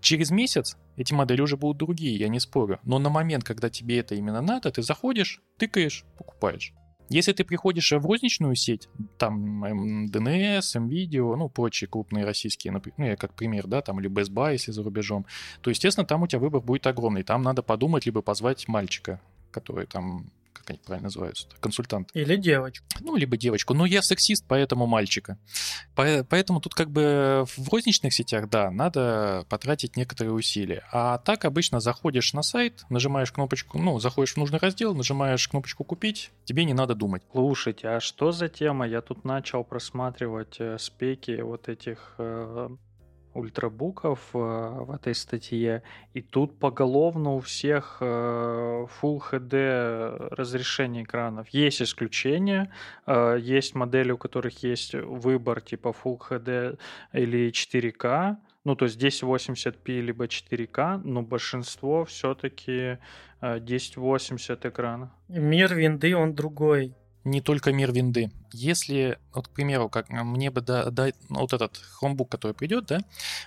Через месяц эти модели уже будут другие, я не спорю. Но на момент, когда тебе это именно надо, ты заходишь, тыкаешь, покупаешь. Если ты приходишь в розничную сеть, там DNS, MVideo, ну, прочие крупные российские, ну, я как пример, да, там, или Best Buy, если за рубежом, то, естественно, там у тебя выбор будет огромный. Там надо подумать, либо позвать мальчика, который там как они правильно называются, консультант. Или девочку. Ну, либо девочку. Но я сексист, поэтому мальчика. Поэтому тут как бы в розничных сетях, да, надо потратить некоторые усилия. А так обычно заходишь на сайт, нажимаешь кнопочку, ну, заходишь в нужный раздел, нажимаешь кнопочку «Купить», тебе не надо думать. Слушайте, а что за тема? Я тут начал просматривать э, спеки вот этих э, ультрабуков э, в этой статье, и тут поголовно у всех э, Full HD разрешение экранов. Есть исключения, э, есть модели, у которых есть выбор типа Full HD или 4K, Ну, то есть 1080p либо 4К, но большинство все-таки 1080 экрана. Мир винды, он другой. Не только мир винды. Если, вот, к примеру, как мне бы дать вот этот Chromebook, который придет, да,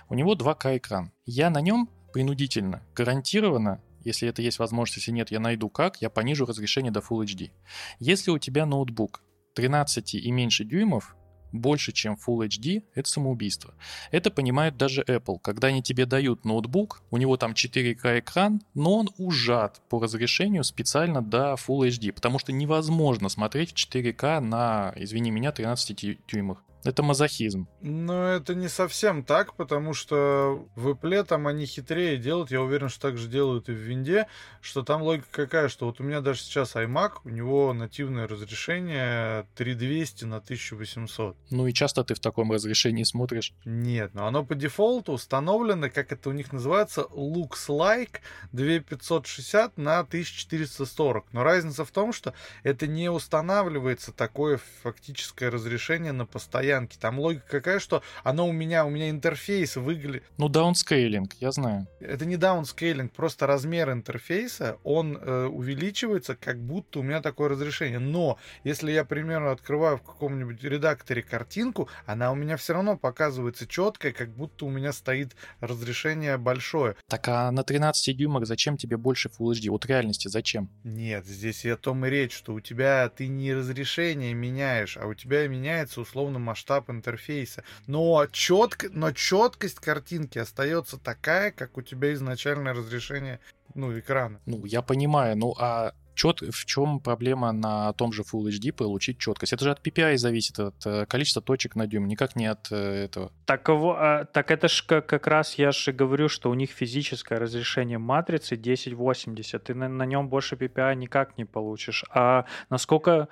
у него 2К экран. Я на нем принудительно, гарантированно если это есть возможность, если нет, я найду как, я понижу разрешение до Full HD. Если у тебя ноутбук 13 и меньше дюймов, больше, чем Full HD, это самоубийство. Это понимает даже Apple. Когда они тебе дают ноутбук, у него там 4К экран, но он ужат по разрешению специально до Full HD, потому что невозможно смотреть в 4К на, извини меня, 13 дюймах. Это мазохизм. Но это не совсем так, потому что в Apple там они хитрее делают. Я уверен, что так же делают и в винде, что там логика какая, что вот у меня даже сейчас iMac, у него нативное разрешение 3200 на 1800. Ну и часто ты в таком разрешении смотришь? Нет, но оно по дефолту установлено, как это у них называется, looks like 2560 на 1440. Но разница в том, что это не устанавливается такое фактическое разрешение на постоянно стоянки. Там логика какая, что оно у меня, у меня интерфейс выглядит... Ну, даунскейлинг, я знаю. Это не даунскейлинг, просто размер интерфейса, он э, увеличивается, как будто у меня такое разрешение. Но если я, примерно, открываю в каком-нибудь редакторе картинку, она у меня все равно показывается четкой, как будто у меня стоит разрешение большое. Так а на 13 дюймах зачем тебе больше Full HD? Вот реальности зачем? Нет, здесь и о том и речь, что у тебя ты не разрешение меняешь, а у тебя меняется условно масштаб масштаб интерфейса. Но, четко, но четкость картинки остается такая, как у тебя изначальное разрешение ну, экрана. Ну, я понимаю, ну а чет... в чем проблема на том же Full HD получить четкость? Это же от PPI зависит, от э, количества точек на дюйм, никак не от э, этого. Так, а, так это ж как, как раз я же говорю, что у них физическое разрешение матрицы 1080, ты на, на нем больше PPI никак не получишь. А насколько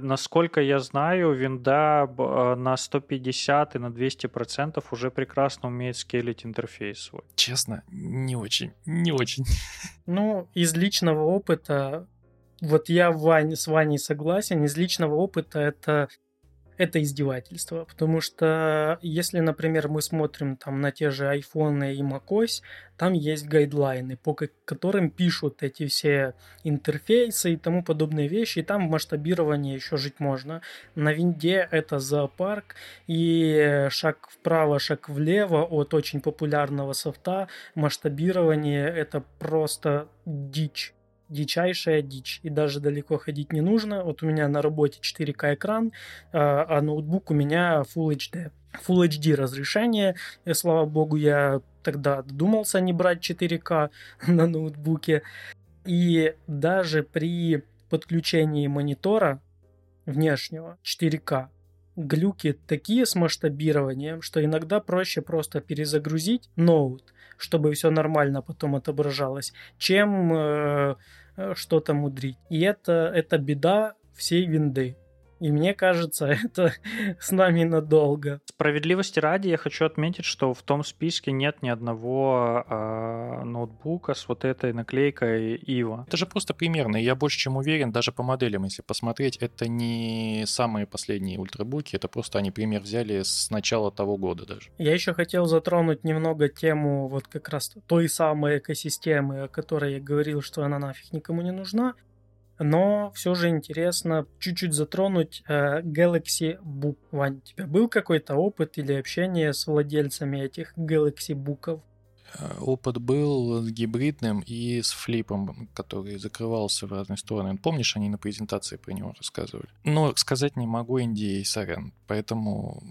насколько я знаю, винда э, на 150 и на 200 процентов уже прекрасно умеет скейлить интерфейс свой. Честно, не очень, не очень. Ну, из личного опыта, вот я Вань, с Ваней согласен, из личного опыта это это издевательство, потому что если, например, мы смотрим там на те же айфоны и macOS, там есть гайдлайны, по которым пишут эти все интерфейсы и тому подобные вещи, и там в масштабировании еще жить можно. На винде это зоопарк, и шаг вправо, шаг влево от очень популярного софта, масштабирование это просто дичь дичайшая дичь. И даже далеко ходить не нужно. Вот у меня на работе 4К экран, а, а ноутбук у меня Full HD. Full HD разрешение. И, слава богу, я тогда додумался не брать 4К на ноутбуке. И даже при подключении монитора внешнего 4К глюки такие с масштабированием, что иногда проще просто перезагрузить ноут, чтобы все нормально потом отображалось, чем э, э что-то мудрить. И это, это беда всей винды. И мне кажется, это с нами надолго. Справедливости ради я хочу отметить, что в том списке нет ни одного э, ноутбука с вот этой наклейкой Ива. Это же просто примерно. Я больше чем уверен, даже по моделям, если посмотреть, это не самые последние ультрабуки, это просто они пример взяли с начала того года даже. Я еще хотел затронуть немного тему вот как раз той самой экосистемы, о которой я говорил, что она нафиг никому не нужна но все же интересно чуть-чуть затронуть э, Galaxy Book. Вань, у тебя был какой-то опыт или общение с владельцами этих Galaxy Book'ов? Э, опыт был гибридным и с флипом, который закрывался в разные стороны. Помнишь, они на презентации про него рассказывали? Но сказать не могу NDA, сорян, поэтому...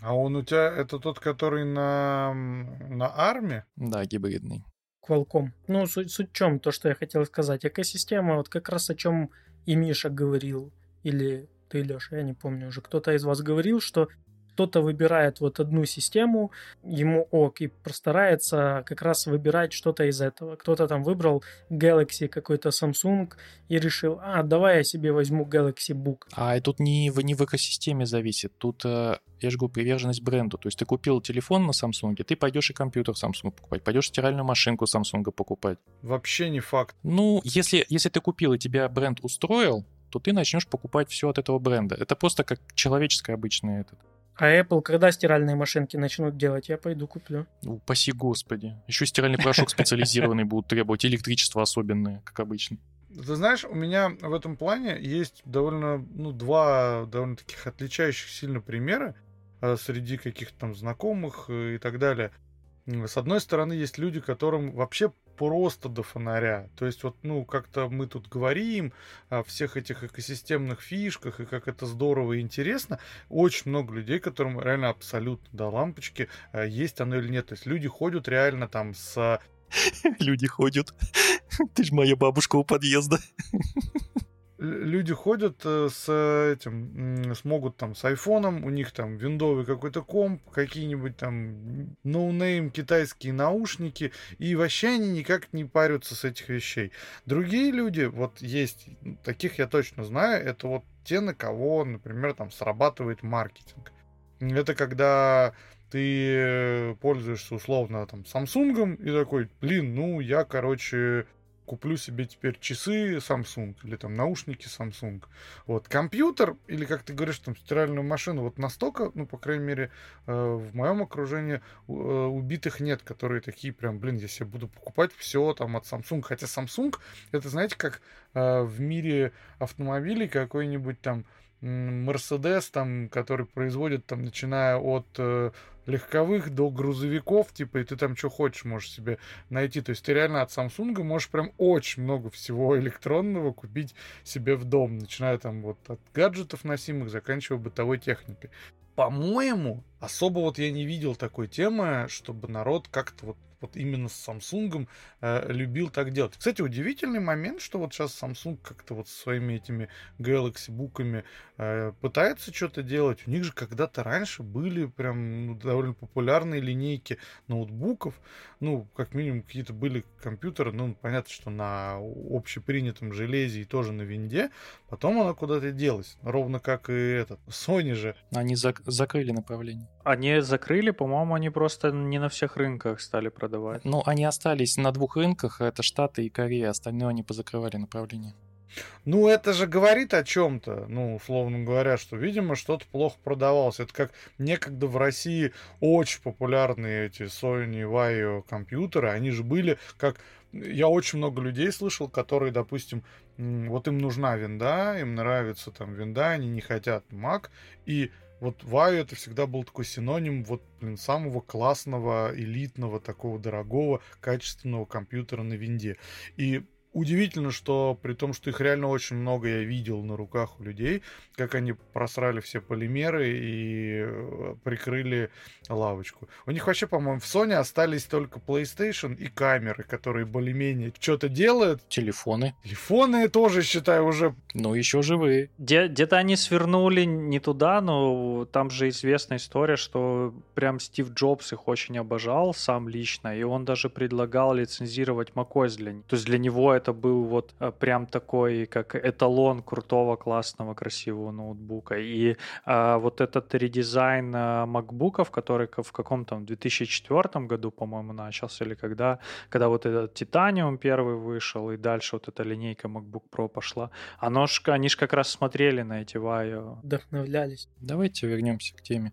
А он у тебя, это тот, который на, на арме? Да, гибридный. Qualcomm. Ну, суть, суть в чем, то, что я хотел сказать. Экосистема, вот как раз о чем и Миша говорил, или ты, Леша, я не помню уже, кто-то из вас говорил, что кто-то выбирает вот одну систему, ему ок, и постарается как раз выбирать что-то из этого. Кто-то там выбрал Galaxy какой-то Samsung и решил, а, давай я себе возьму Galaxy Book. А тут не в, не в экосистеме зависит, тут, э, я же говорю, приверженность бренду. То есть ты купил телефон на Samsung, ты пойдешь и компьютер Samsung покупать, пойдешь стиральную машинку Samsung покупать. Вообще не факт. Ну, если, если ты купил и тебя бренд устроил, то ты начнешь покупать все от этого бренда. Это просто как человеческое обычное этот А Apple когда стиральные машинки начнут делать, я пойду куплю. Упаси господи. Еще стиральный порошок специализированный будут требовать, электричество особенное, как обычно. Ты знаешь, у меня в этом плане есть довольно, ну, два довольно таких отличающих сильно примера э, среди каких-то там знакомых э, и так далее. С одной стороны, есть люди, которым вообще просто до фонаря. То есть вот, ну, как-то мы тут говорим о всех этих экосистемных фишках и как это здорово и интересно. Очень много людей, которым реально абсолютно до лампочки, э, есть оно или нет. То есть люди ходят реально там с... Люди ходят. Ты же моя бабушка у подъезда люди ходят э, с этим, смогут там с айфоном, у них там виндовый какой-то комп, какие-нибудь там no-name китайские наушники, и вообще они никак не парятся с этих вещей. Другие люди, вот есть, таких я точно знаю, это вот те, на кого, например, там срабатывает маркетинг. Это когда ты пользуешься условно там Samsung и такой, блин, ну я, короче, куплю себе теперь часы Samsung или там наушники Samsung. Вот компьютер или, как ты говоришь, там стиральную машину, вот настолько, ну, по крайней мере, э, в моем окружении э, убитых нет, которые такие прям, блин, я себе буду покупать все там от Samsung. Хотя Samsung, это, знаете, как э, в мире автомобилей какой-нибудь там Мерседес, там, который производит, там, начиная от э, легковых до грузовиков, типа, и ты там что хочешь можешь себе найти. То есть ты реально от Samsung можешь прям очень много всего электронного купить себе в дом, начиная там вот от гаджетов носимых, заканчивая бытовой техникой. По-моему, особо вот я не видел такой темы, чтобы народ как-то вот вот именно с Samsung э, любил так делать. Кстати, удивительный момент, что вот сейчас Samsung как-то вот со своими этими Galaxy буками э, пытается что-то делать. У них же когда-то раньше были прям ну, довольно популярные линейки ноутбуков. Ну, как минимум, какие-то были компьютеры, ну, понятно, что на общепринятом железе и тоже на винде. Потом она куда-то делась. Ровно как и этот. Sony же. Они зак- закрыли направление. Они закрыли, по-моему, они просто не на всех рынках стали продавать. Ну, они остались на двух рынках, это Штаты и Корея, остальное они позакрывали направление. Ну, это же говорит о чем-то, ну, условно говоря, что, видимо, что-то плохо продавалось. Это как некогда в России очень популярные эти Sony Vaio компьютеры, они же были как... Я очень много людей слышал, которые, допустим, вот им нужна винда, им нравится там винда, они не хотят Mac, и вот Ваю это всегда был такой синоним вот, блин, самого классного, элитного, такого дорогого, качественного компьютера на винде. И удивительно, что при том, что их реально очень много я видел на руках у людей, как они просрали все полимеры и э, прикрыли лавочку. У них вообще, по-моему, в Sony остались только PlayStation и камеры, которые более-менее что-то делают. Телефоны. Телефоны тоже, считаю, уже... Ну, еще живые. Где- где-то они свернули не туда, но там же известная история, что прям Стив Джобс их очень обожал сам лично, и он даже предлагал лицензировать macOS для них. То есть для него это был вот э, прям такой, как эталон крутого, классного, красивого ноутбука. И а, вот этот редизайн а, макбуков, который в каком-то 2004 году, по-моему, начался, или когда, когда вот этот Титаниум первый вышел, и дальше вот эта линейка MacBook Pro пошла, оно ж, они же как раз смотрели на эти Vaio. Вдохновлялись. Давайте вернемся к теме.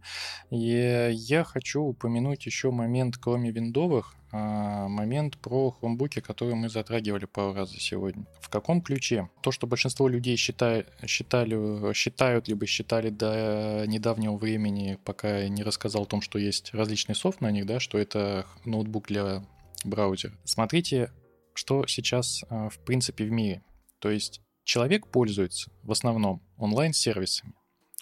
И я хочу упомянуть еще момент, кроме виндовых, момент про хромбуки, который мы затрагивали пару раз сегодня. В каком ключе? То, что большинство людей считают, считали, считают, либо считали до недавнего времени, пока я не рассказал о том, что есть различный софт на них, да, что это ноутбук для браузера. Смотрите, что сейчас а, в принципе в мире. То есть человек пользуется в основном онлайн-сервисами.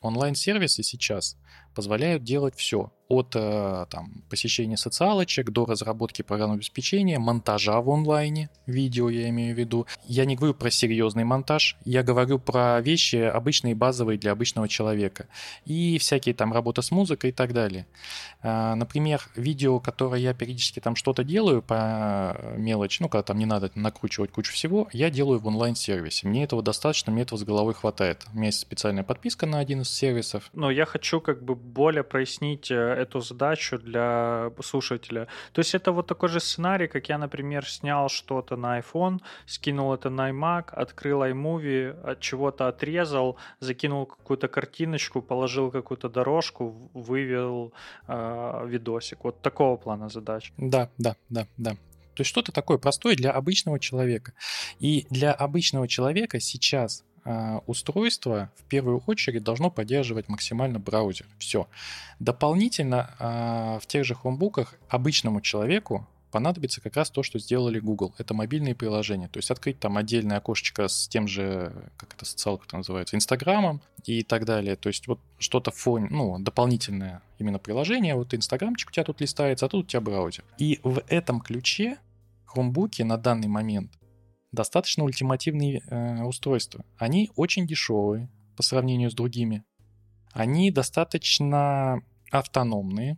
Онлайн-сервисы сейчас позволяют делать все от э, там, посещения социалочек до разработки программного обеспечения, монтажа в онлайне, видео я имею в виду. Я не говорю про серьезный монтаж, я говорю про вещи обычные, базовые для обычного человека. И всякие там работа с музыкой и так далее. А, например, видео, которое я периодически там что-то делаю по мелочи, ну, когда там не надо накручивать кучу всего, я делаю в онлайн-сервисе. Мне этого достаточно, мне этого с головой хватает. У меня есть специальная подписка на один из сервисов. Но я хочу как бы более прояснить э, эту задачу для слушателя. То есть это вот такой же сценарий, как я, например, снял что-то на iPhone, скинул это на iMac, открыл iMovie, от чего-то отрезал, закинул какую-то картиночку, положил какую-то дорожку, вывел э, видосик. Вот такого плана задач. Да, да, да, да. То есть что-то такое простое для обычного человека. И для обычного человека сейчас устройство в первую очередь должно поддерживать максимально браузер. Все. Дополнительно э, в тех же хромбуках обычному человеку понадобится как раз то, что сделали Google. Это мобильные приложения. То есть открыть там отдельное окошечко с тем же, как это социалка это называется, Инстаграмом и так далее. То есть вот что-то фон, ну, дополнительное именно приложение. Вот Инстаграмчик у тебя тут листается, а тут у тебя браузер. И в этом ключе хромбуки на данный момент достаточно ультимативные э, устройства. Они очень дешевые по сравнению с другими. Они достаточно автономные.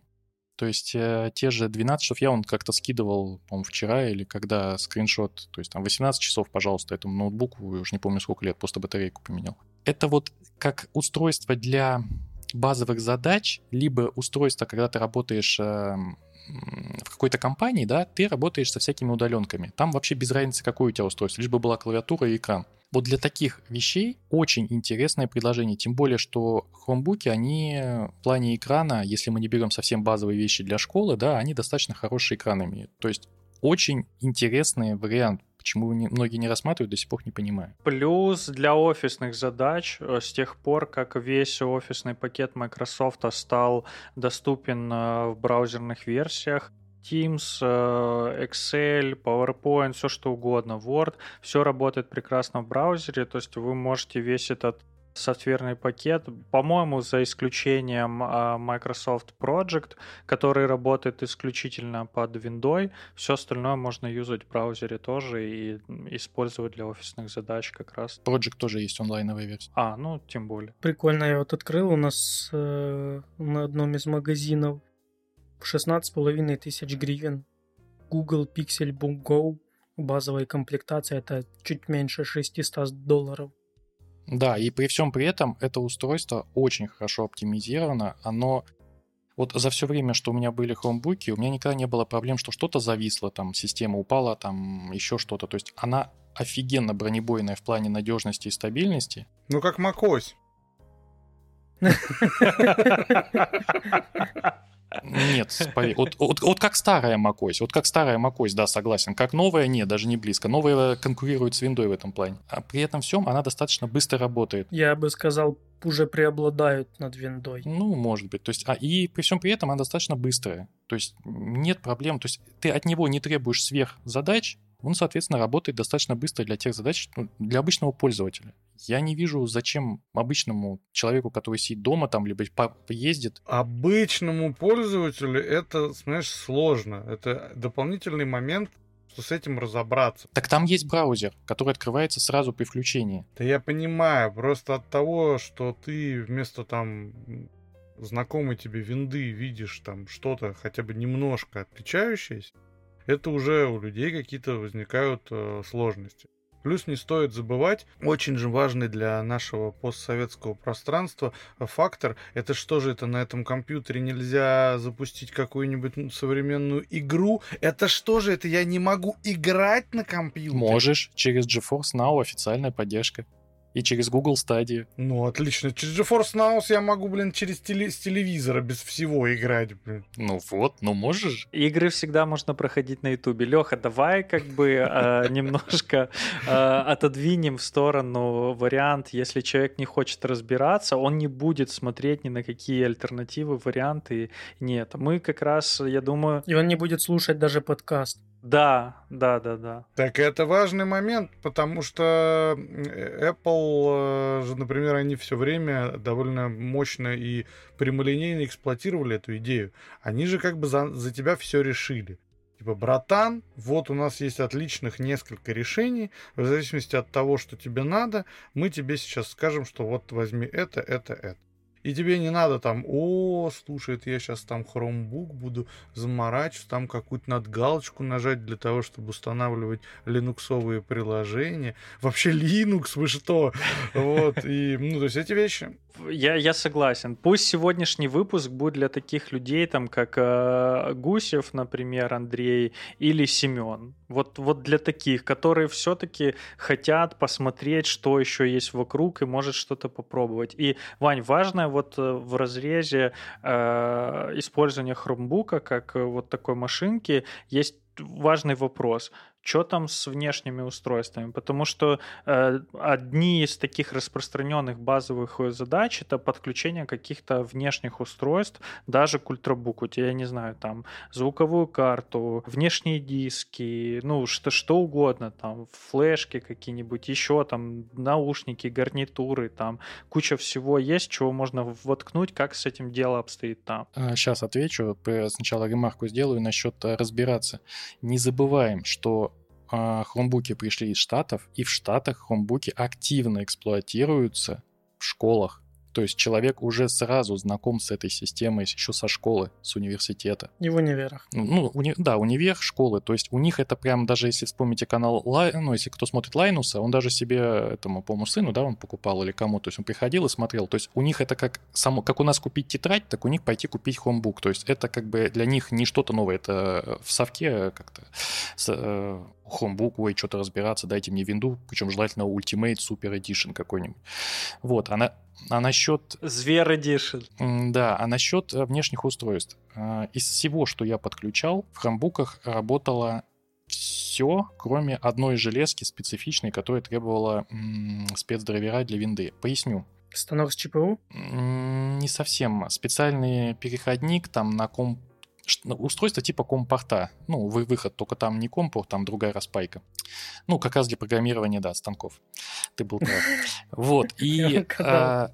То есть э, те же 12 часов я он как-то скидывал, по-моему, вчера или когда скриншот. То есть там 18 часов, пожалуйста, этому ноутбуку, уже не помню сколько лет, просто батарейку поменял. Это вот как устройство для базовых задач, либо устройство, когда ты работаешь э, в какой-то компании, да, ты работаешь со всякими удаленками. Там вообще без разницы, какое у тебя устройство, лишь бы была клавиатура и экран. Вот для таких вещей очень интересное предложение, тем более, что хромбуки, они в плане экрана, если мы не берем совсем базовые вещи для школы, да, они достаточно хорошие экраны имеют. То есть очень интересный вариант Почему многие не рассматривают, до сих пор не понимаю. Плюс для офисных задач, э, с тех пор, как весь офисный пакет Microsoft стал доступен э, в браузерных версиях, Teams, э, Excel, PowerPoint, все что угодно, Word, все работает прекрасно в браузере, то есть вы можете весь этот софтверный пакет, по-моему, за исключением а, Microsoft Project, который работает исключительно под Windows, все остальное можно юзать в браузере тоже и использовать для офисных задач как раз. Project тоже есть онлайновая версия. А, ну, тем более. Прикольно, я вот открыл у нас э, на одном из магазинов 16,5 тысяч гривен. Google Pixel Book Go базовая комплектация это чуть меньше 600 долларов. Да, и при всем при этом это устройство очень хорошо оптимизировано. Оно вот за все время, что у меня были хромбуки, у меня никогда не было проблем, что что-то зависло, там система упала, там еще что-то. То есть она офигенно бронебойная в плане надежности и стабильности. Ну как macOS. Нет, поверь. Вот, вот, вот как старая macOS, вот как старая macOS, да, согласен. Как новая, нет, даже не близко. Новая конкурирует с Windows в этом плане. А при этом всем она достаточно быстро работает. Я бы сказал, уже преобладают над Windows. Ну, может быть. То есть, а, и при всем при этом она достаточно быстрая. То есть нет проблем. То есть ты от него не требуешь сверх задач, он, соответственно, работает достаточно быстро для тех задач, ну, для обычного пользователя. Я не вижу, зачем обычному человеку, который сидит дома там, либо ездит. Обычному пользователю это, знаешь, сложно. Это дополнительный момент, что с этим разобраться. Так там есть браузер, который открывается сразу при включении. Да я понимаю, просто от того, что ты вместо там знакомой тебе винды видишь там что-то хотя бы немножко отличающееся, это уже у людей какие-то возникают э, сложности. Плюс не стоит забывать, очень же важный для нашего постсоветского пространства фактор, это что же это на этом компьютере нельзя запустить какую-нибудь современную игру? Это что же это я не могу играть на компьютере? Можешь, через GeForce Now официальная поддержка. И через Google Stadia. Ну, отлично. Через GeForce Now я могу, блин, через теле с телевизора без всего играть, блин. Ну вот, ну можешь. Игры всегда можно проходить на Ютубе. Леха, давай как бы э, немножко э, отодвинем в сторону вариант, если человек не хочет разбираться, он не будет смотреть ни на какие альтернативы, варианты. Нет, мы как раз, я думаю... И он не будет слушать даже подкаст. Да, да, да, да. Так это важный момент, потому что Apple э, же, например, они все время довольно мощно и прямолинейно эксплуатировали эту идею. Они же как бы за, за тебя все решили. Типа, братан, вот у нас есть отличных несколько решений, в зависимости от того, что тебе надо, мы тебе сейчас скажем, что вот возьми это, это, это. И тебе не надо там, о, слушай, это я сейчас там хромбук буду заморачиваться, там какую-то надгалочку нажать для того, чтобы устанавливать линуксовые приложения. Вообще Linux, вы что? Вот, и, ну, то есть эти вещи. Я, я согласен. Пусть сегодняшний выпуск будет для таких людей, там, как э, Гусев, например, Андрей или Семен. Вот, вот для таких, которые все-таки хотят посмотреть, что еще есть вокруг и может что-то попробовать. И, Вань, важное вот э, в разрезе э, использования хромбука как э, вот такой машинки есть важный вопрос что там с внешними устройствами, потому что э, одни из таких распространенных базовых задач это подключение каких-то внешних устройств, даже к ультрабуку, я не знаю, там звуковую карту, внешние диски, ну что, что угодно, там флешки какие-нибудь, еще там наушники, гарнитуры, там куча всего есть, чего можно воткнуть, как с этим дело обстоит там. Сейчас а, отвечу, сначала ремарку сделаю насчет э, разбираться. Не забываем, что а, хромбуки пришли из Штатов, и в Штатах хромбуки активно эксплуатируются в школах. То есть человек уже сразу знаком с этой системой еще со школы, с университета. И в универах. Ну, ну уни... да, универ, школы. То есть у них это прям, даже если вспомните канал, Лай... ну, если кто смотрит Лайнуса, он даже себе, этому, по-моему, сыну, да, он покупал или кому, то есть он приходил и смотрел. То есть у них это как само, как у нас купить тетрадь, так у них пойти купить хромбук. То есть это как бы для них не что-то новое, это в совке как-то э, Chromebook, ой, что-то разбираться, дайте мне винду, причем желательно Ultimate Super Edition какой-нибудь. Вот, она а насчет... Зверь Edition. Да, а насчет э, внешних устройств. А, из всего, что я подключал, в хромбуках работало все, кроме одной железки специфичной, которая требовала м- спецдрайвера для винды. Поясню. Станок с ЧПУ? Не совсем. Специальный переходник там на комп устройство типа компорта. Ну, вы выход, только там не компорт, там другая распайка. Ну, как раз для программирования, да, станков. Ты был прав. Вот, и... А,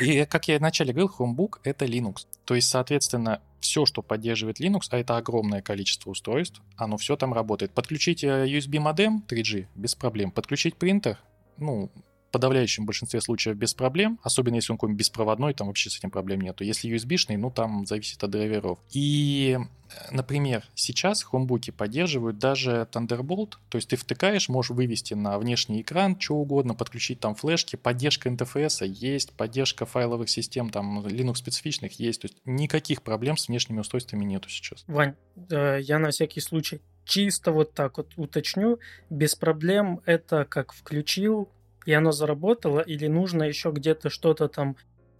и как я вначале говорил, Chromebook — это Linux. То есть, соответственно, все, что поддерживает Linux, а это огромное количество устройств, оно все там работает. Подключить э, USB модем 3G без проблем. Подключить принтер, ну, подавляющем большинстве случаев без проблем, особенно если он какой-нибудь беспроводной, там вообще с этим проблем нету. Если USB-шный, ну там зависит от драйверов. И, например, сейчас хромбуки поддерживают даже Thunderbolt, то есть ты втыкаешь, можешь вывести на внешний экран что угодно, подключить там флешки, поддержка NTFS есть, поддержка файловых систем там Linux специфичных есть, то есть никаких проблем с внешними устройствами нету сейчас. Вань, э, я на всякий случай чисто вот так вот уточню, без проблем это как включил и оно заработало, или нужно еще где-то что-то там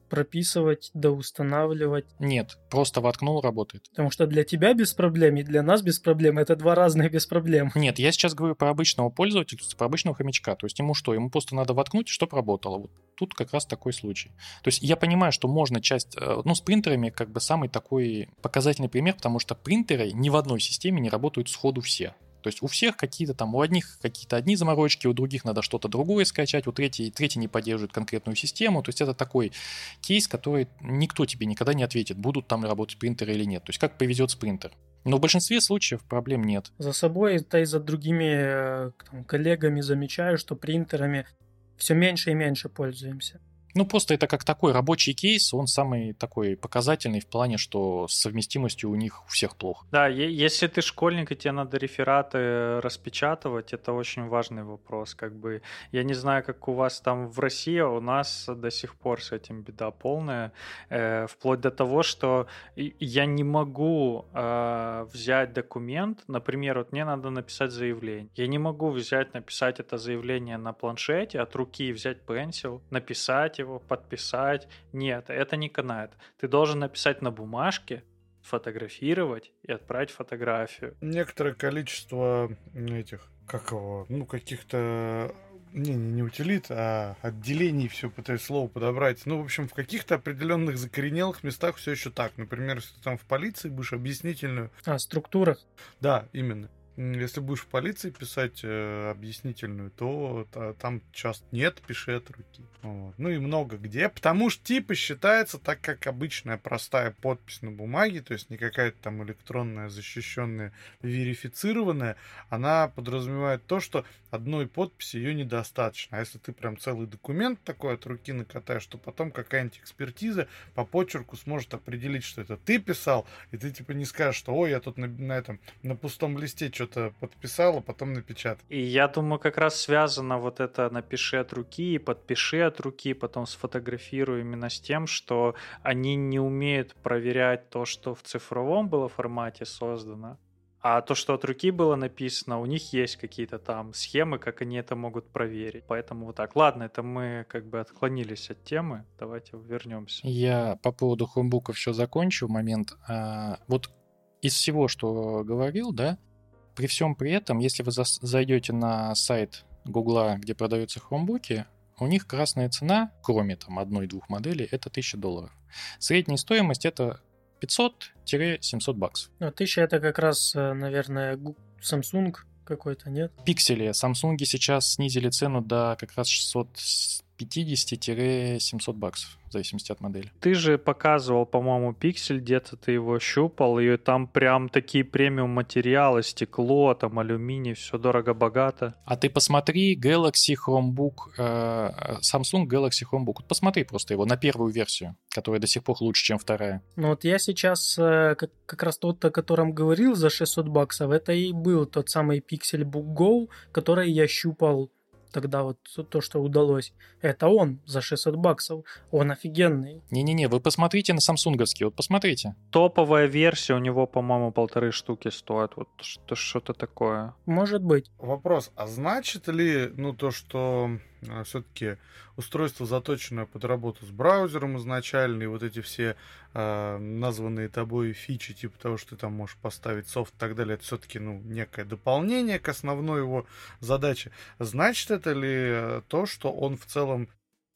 прописывать, да устанавливать? Нет, просто воткнул, работает. Потому что для тебя без проблем и для нас без проблем это два разных без проблем. Нет, я сейчас говорю про обычного пользователя, про обычного хомячка. То есть ему что? Ему просто надо воткнуть, чтобы работало. Вот тут как раз такой случай. То есть я понимаю, что можно часть... Э, ну, с принтерами как бы самый такой показательный пример, потому что принтеры ни в одной системе не работают сходу все. То есть у всех какие-то там, у одних какие-то одни заморочки, у других надо что-то другое скачать, у третьей, третий не поддерживает конкретную систему. То есть это такой кейс, который никто тебе никогда не ответит, будут там работать принтеры или нет. То есть как повезет с принтер. Но в большинстве случаев проблем нет. За собой, да и за другими э, там, коллегами замечаю, что принтерами все меньше и меньше пользуемся. Ну, просто это как такой рабочий кейс, он самый такой показательный в плане, что с совместимостью у них у всех плохо. Да, если ты школьник, и тебе надо рефераты распечатывать, это очень важный вопрос. Как бы, я не знаю, как у вас там в России, а у нас до сих пор с этим беда полная. Э, вплоть до того, что я не могу э, взять документ, например, вот мне надо написать заявление. Я не могу взять, написать это заявление на планшете, от руки взять пенсил, написать подписать. Нет, это не канает. Ты должен написать на бумажке, фотографировать и отправить фотографию. Некоторое количество этих, как его, ну, каких-то не, не, не утилит, а отделений все пытаюсь слово подобрать. Ну, в общем, в каких-то определенных закоренелых местах все еще так. Например, если ты там в полиции будешь объяснительную. А, структурах. Да, именно если будешь в полиции писать э, объяснительную, то та, там часто нет, пиши от руки. Вот. Ну и много где. Потому что типа считается так, как обычная простая подпись на бумаге, то есть не какая-то там электронная, защищенная, верифицированная, она подразумевает то, что одной подписи ее недостаточно. А если ты прям целый документ такой от руки накатаешь, то потом какая-нибудь экспертиза по почерку сможет определить, что это ты писал, и ты типа не скажешь, что ой, я тут на, на этом на пустом листе что-то подписал, а потом напечатал. И я думаю, как раз связано вот это напиши от руки и подпиши от руки, потом сфотографирую именно с тем, что они не умеют проверять то, что в цифровом было формате создано, а то, что от руки было написано, у них есть какие-то там схемы, как они это могут проверить. Поэтому вот так. Ладно, это мы как бы отклонились от темы. Давайте вернемся. Я по поводу хромбуков еще закончу момент. А, вот из всего, что говорил, да, при всем при этом, если вы зайдете на сайт Гугла, где продаются хромбуки, у них красная цена, кроме там одной-двух моделей, это 1000 долларов. Средняя стоимость это 500-700 баксов. Ну, 1000 это как раз, э, наверное, Samsung какой-то, нет? Пиксели. Samsung сейчас снизили цену до как раз 600 50-700 баксов, в зависимости от модели. Ты же показывал, по-моему, пиксель, где-то ты его щупал, и там прям такие премиум материалы, стекло, там алюминий, все дорого-богато. А ты посмотри Galaxy Chromebook, э, Samsung Galaxy Chromebook, посмотри просто его на первую версию, которая до сих пор лучше, чем вторая. Ну вот я сейчас э, как, как раз тот, о котором говорил за 600 баксов, это и был тот самый Pixel Book Go, который я щупал тогда вот то, что удалось, это он за 600 баксов. Он офигенный. Не-не-не, вы посмотрите на самсунговский, вот посмотрите. Топовая версия у него, по-моему, полторы штуки стоит. Вот что-то такое. Может быть. Вопрос, а значит ли, ну, то, что все-таки устройство, заточенное под работу с браузером изначально, и вот эти все э, названные тобой фичи, типа того, что ты там можешь поставить софт и так далее, это все-таки ну, некое дополнение к основной его задаче. Значит это ли э, то, что он в целом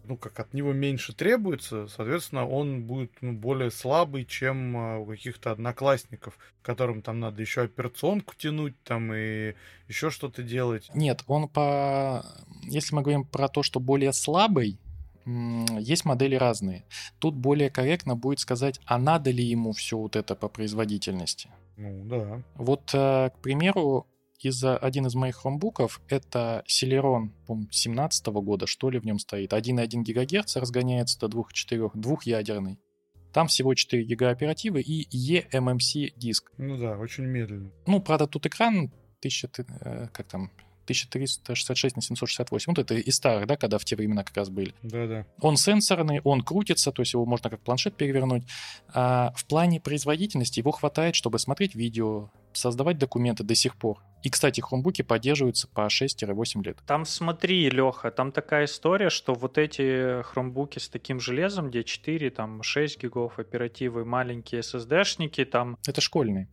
ну, как от него меньше требуется, соответственно, он будет ну, более слабый, чем а, у каких-то одноклассников, которым там надо еще операционку тянуть там и еще что-то делать. Нет, он по... Если мы говорим про то, что более слабый, есть модели разные. Тут более корректно будет сказать, а надо ли ему все вот это по производительности. Ну, да. Вот, э, к примеру, из один из моих хромбуков это Celeron, по 17 года, что ли, в нем стоит. 1,1 ГГц разгоняется до 2,4, двухъядерный. Там всего 4 гига оперативы и eMMC диск. Ну да, очень медленно. Ну, правда, тут экран 1000, э, как там, 1366 на 768. Вот это из старых, да, когда в те времена как раз были. Да-да. Он сенсорный, он крутится, то есть его можно как планшет перевернуть. А в плане производительности его хватает, чтобы смотреть видео, создавать документы до сих пор. И, кстати, хромбуки поддерживаются по 6-8 лет. Там смотри, Леха, там такая история, что вот эти хромбуки с таким железом, где 4, там 6 гигов оперативы, маленькие SSD-шники, там... Это школьные.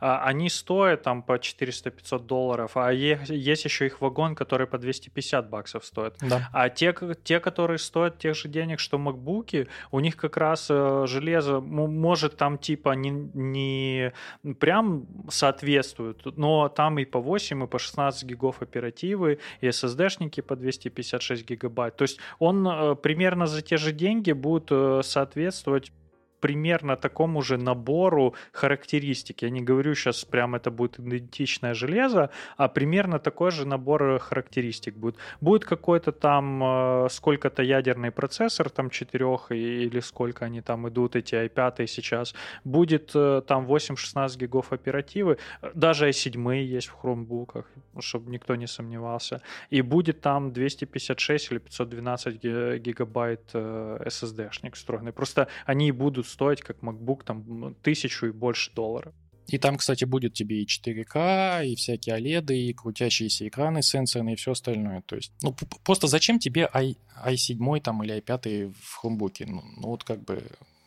А, они стоят там по 400-500 долларов, а есть еще их вагон, который по 250 баксов стоит. Да. А те, те, которые стоят тех же денег, что макбуки, у них как раз э, железо может там типа не, не прям соответствует, но там и по 8, и по 16 гигов оперативы, и SSD-шники по 256 гигабайт. То есть он э, примерно за те же деньги будет э, соответствовать примерно такому же набору характеристик. Я не говорю сейчас прям это будет идентичное железо, а примерно такой же набор характеристик будет. Будет какой-то там э, сколько-то ядерный процессор, там 4 или сколько они там идут, эти i5 сейчас. Будет э, там 8-16 гигов оперативы, даже i7 есть в хромбуках, чтобы никто не сомневался. И будет там 256 или 512 гигабайт э, SSD-шник встроенный. Просто они будут стоить как MacBook там тысячу и больше долларов. И там, кстати, будет тебе и 4К, и всякие OLED, и крутящиеся экраны сенсорные, и все остальное. То есть, ну, просто зачем тебе i, i7 там или i5 в хромбуке? Ну, ну, вот как бы,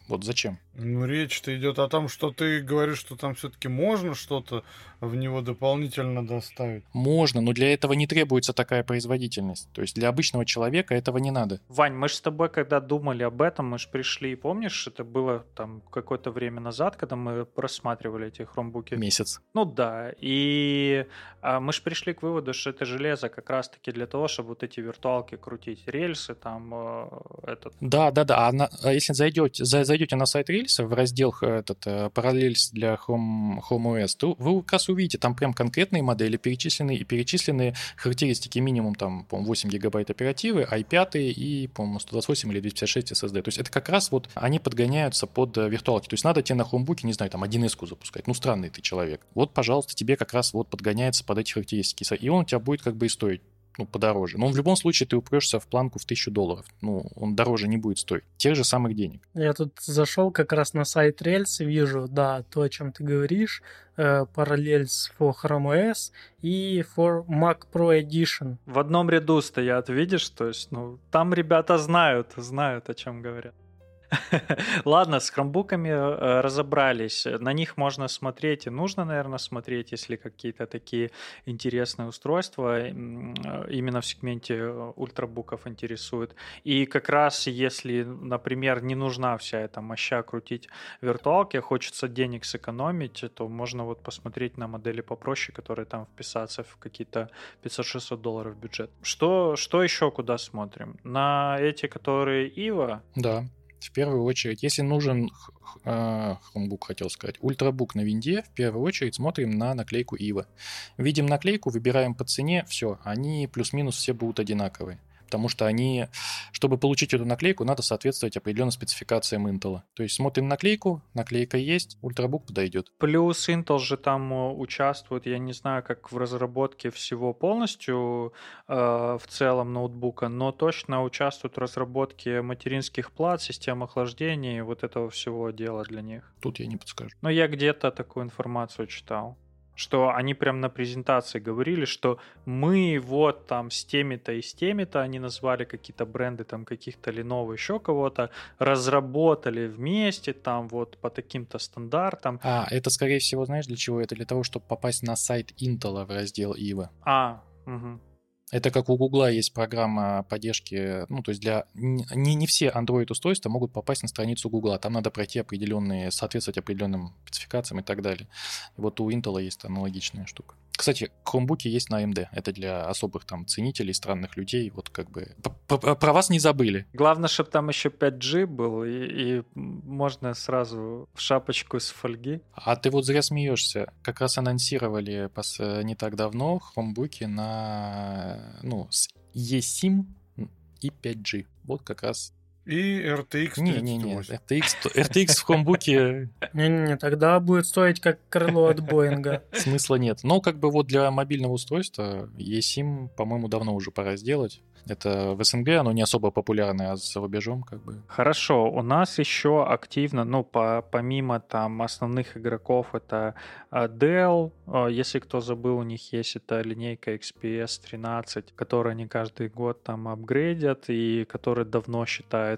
вот зачем? Ну, речь-то идет о том, что ты говоришь, что там все-таки можно что-то в него дополнительно доставить. Можно, но для этого не требуется такая производительность. То есть для обычного человека этого не надо. Вань, мы же с тобой, когда думали об этом, мы же пришли, помнишь, это было там какое-то время назад, когда мы просматривали эти хромбуки. Месяц. Ну да, и а, мы же пришли к выводу, что это железо как раз-таки для того, чтобы вот эти виртуалки крутить, рельсы там, э, этот... Да, да, да. А, на, а если зайдете, зайдете на сайт рельса в раздел этот э, параллельс для Chrome, Chrome OS, то вы как раз увидите, там прям конкретные модели перечислены и перечислены характеристики минимум там, по 8 гигабайт оперативы, i5 и, по-моему, 128 или 256 SSD. То есть это как раз вот они подгоняются под э, виртуалки. То есть надо тебе на хромбуке, не знаю, там 1С запускать. Ну, странный ты человек. Вот, пожалуйста, тебе как раз вот подгоняется под эти характеристики. И он у тебя будет как бы и стоить ну, подороже. Но в любом случае ты упрешься в планку в тысячу долларов. Ну, он дороже не будет стоить. Тех же самых денег. Я тут зашел как раз на сайт Rails и вижу, да, то, о чем ты говоришь, э, Parallels for Chrome OS и for Mac Pro Edition. В одном ряду стоят, видишь? То есть, ну, там ребята знают, знают, о чем говорят. Ладно, с хромбуками э, разобрались. На них можно смотреть и нужно, наверное, смотреть, если какие-то такие интересные устройства э, именно в сегменте э, ультрабуков интересуют. И как раз если, например, не нужна вся эта моща крутить виртуалки, а хочется денег сэкономить, то можно вот посмотреть на модели попроще, которые там вписаться в какие-то 500-600 долларов бюджет. Что, что еще куда смотрим? На эти, которые Ива? Да в первую очередь, если нужен э, Chromebook, хотел сказать, ультрабук на винде, в первую очередь смотрим на наклейку IVA. Видим наклейку, выбираем по цене, все, они плюс-минус все будут одинаковые потому что они, чтобы получить эту наклейку, надо соответствовать определенным спецификациям Intel. То есть смотрим наклейку, наклейка есть, ультрабук подойдет. Плюс Intel же там э, участвует, я не знаю, как в разработке всего полностью э, в целом ноутбука, но точно участвует в разработке материнских плат, систем охлаждения и вот этого всего дела для них. Тут я не подскажу. Но я где-то такую информацию читал что они прям на презентации говорили, что мы вот там с теми-то и с теми-то, они назвали какие-то бренды там каких-то Lenovo, еще кого-то, разработали вместе там вот по таким-то стандартам. А, это скорее всего, знаешь, для чего? Это для того, чтобы попасть на сайт Intel в раздел IVA. А, угу. Это как у Гугла есть программа поддержки, ну, то есть для... Не, не все Android-устройства могут попасть на страницу Гугла, там надо пройти определенные, соответствовать определенным спецификациям и так далее. И вот у Intel есть аналогичная штука. Кстати, хромбуки есть на AMD. Это для особых там ценителей, странных людей. Вот как бы про вас не забыли. Главное, чтобы там еще 5G был, и, и можно сразу в шапочку с фольги. А ты вот зря смеешься. Как раз анонсировали пос... не так давно хромбуки на ну, с eSIM и 5G. Вот как раз и RTX 38. Не-не-не, RTX, RTX в хромбуке... Не-не-не, тогда будет стоить как крыло от Боинга. Смысла нет. Но как бы вот для мобильного устройства eSIM, по-моему, давно уже пора сделать. Это в СНГ, оно не особо популярное, а за рубежом как бы. Хорошо, у нас еще активно, ну, по, помимо там основных игроков, это а, Dell, а, если кто забыл, у них есть эта линейка XPS 13, которую они каждый год там апгрейдят и которая давно считается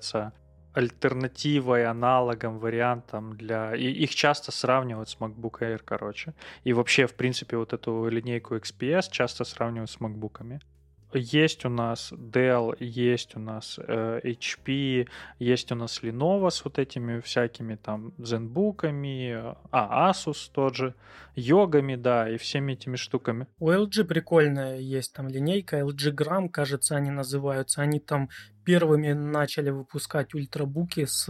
альтернативой, аналогом, вариантом для... И их часто сравнивают с MacBook Air, короче. И вообще, в принципе, вот эту линейку XPS часто сравнивают с MacBook'ами есть у нас Dell, есть у нас э, HP, есть у нас Lenovo с вот этими всякими там ZenBook'ами, а Asus тот же, йогами, да, и всеми этими штуками. У LG прикольная есть там линейка, LG Gram, кажется, они называются. Они там первыми начали выпускать ультрабуки с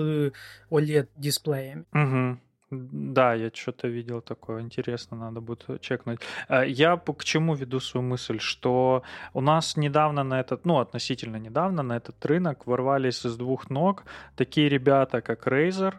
OLED-дисплеями. Угу. Да, я что-то видел такое, интересно, надо будет чекнуть. Э, я к чему веду свою мысль, что у нас недавно на этот, ну, относительно недавно на этот рынок ворвались с двух ног такие ребята, как Razer,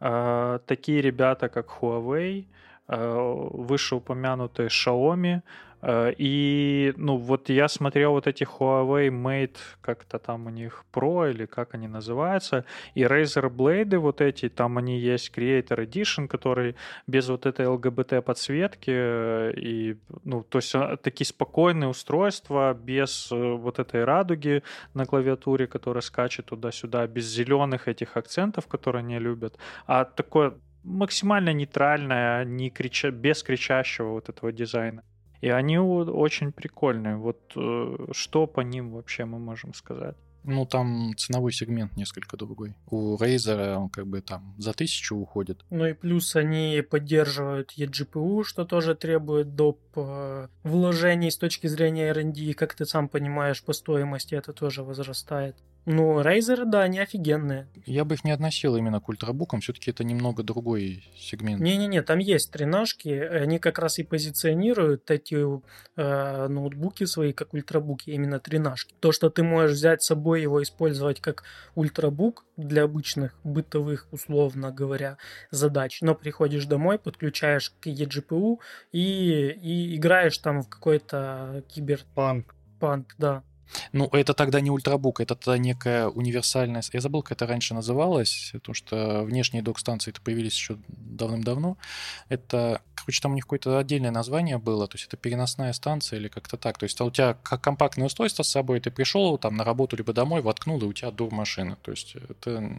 э, такие ребята, как Huawei, э, вышеупомянутые Xiaomi, и, ну, вот я смотрел вот эти Huawei Mate, как-то там у них Pro или как они называются, и Razer Blade вот эти, там они есть Creator Edition, который без вот этой LGBT подсветки, э, и, ну, то есть а, такие спокойные устройства, без э, вот этой радуги на клавиатуре, которая скачет туда-сюда, без зеленых этих акцентов, которые они любят, а такое максимально нейтральное, не крича, без кричащего вот этого дизайна. И они очень прикольные. Вот э, что по ним вообще мы можем сказать? Ну, там ценовой сегмент несколько другой. У Razer он как бы там за тысячу уходит. Ну и плюс они поддерживают eGPU, что тоже требует доп. Э, вложений с точки зрения R&D. Как ты сам понимаешь, по стоимости это тоже возрастает. Ну, Razer, да, они офигенные. Я бы их не относил именно к ультрабукам, все-таки это немного другой сегмент. Не-не-не, там есть тренажки, они как раз и позиционируют эти э, ноутбуки свои как ультрабуки, именно тренажки. То, что ты можешь взять с собой его использовать как ультрабук для обычных бытовых, условно говоря, задач, но приходишь домой, подключаешь к eGPU и, и играешь там в какой-то киберпанк. Панк, да. Ну, это тогда не ультрабук, это тогда некая универсальная... Я забыл, как это раньше называлось, потому что внешние док-станции это появились еще давным-давно. Это, короче, там у них какое-то отдельное название было, то есть это переносная станция или как-то так. То есть у тебя как компактное устройство с собой, ты пришел там на работу либо домой, воткнул, и у тебя дур машина. То есть это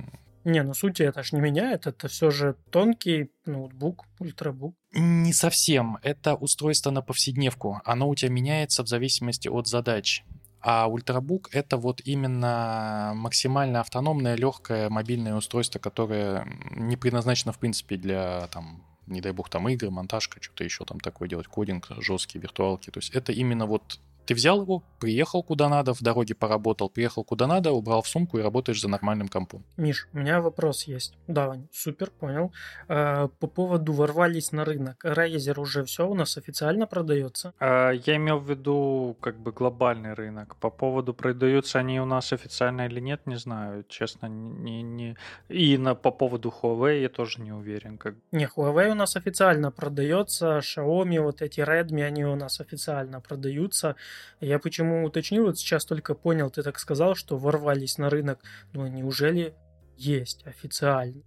не, ну сути это ж не меняет, это все же тонкий ноутбук, ультрабук. Не совсем. Это устройство на повседневку. Оно у тебя меняется в зависимости от задач. А ультрабук — это вот именно максимально автономное, легкое мобильное устройство, которое не предназначено, в принципе, для, там, не дай бог, там игры, монтажка, что-то еще там такое делать, кодинг, жесткие виртуалки. То есть это именно вот ты взял его, приехал куда надо, в дороге поработал, приехал куда надо, убрал в сумку и работаешь за нормальным компом. Миш, у меня вопрос есть. Да, супер, понял. А, по поводу ворвались на рынок. Razer уже все у нас официально продается? А, я имел в виду как бы глобальный рынок. По поводу продаются они у нас официально или нет, не знаю. Честно, не... не... И на, по поводу Huawei я тоже не уверен. Как... Не, Huawei у нас официально продается, Xiaomi, вот эти Redmi, они у нас официально продаются. Я почему уточнил, вот сейчас только понял, ты так сказал, что ворвались на рынок. Ну, неужели есть официально?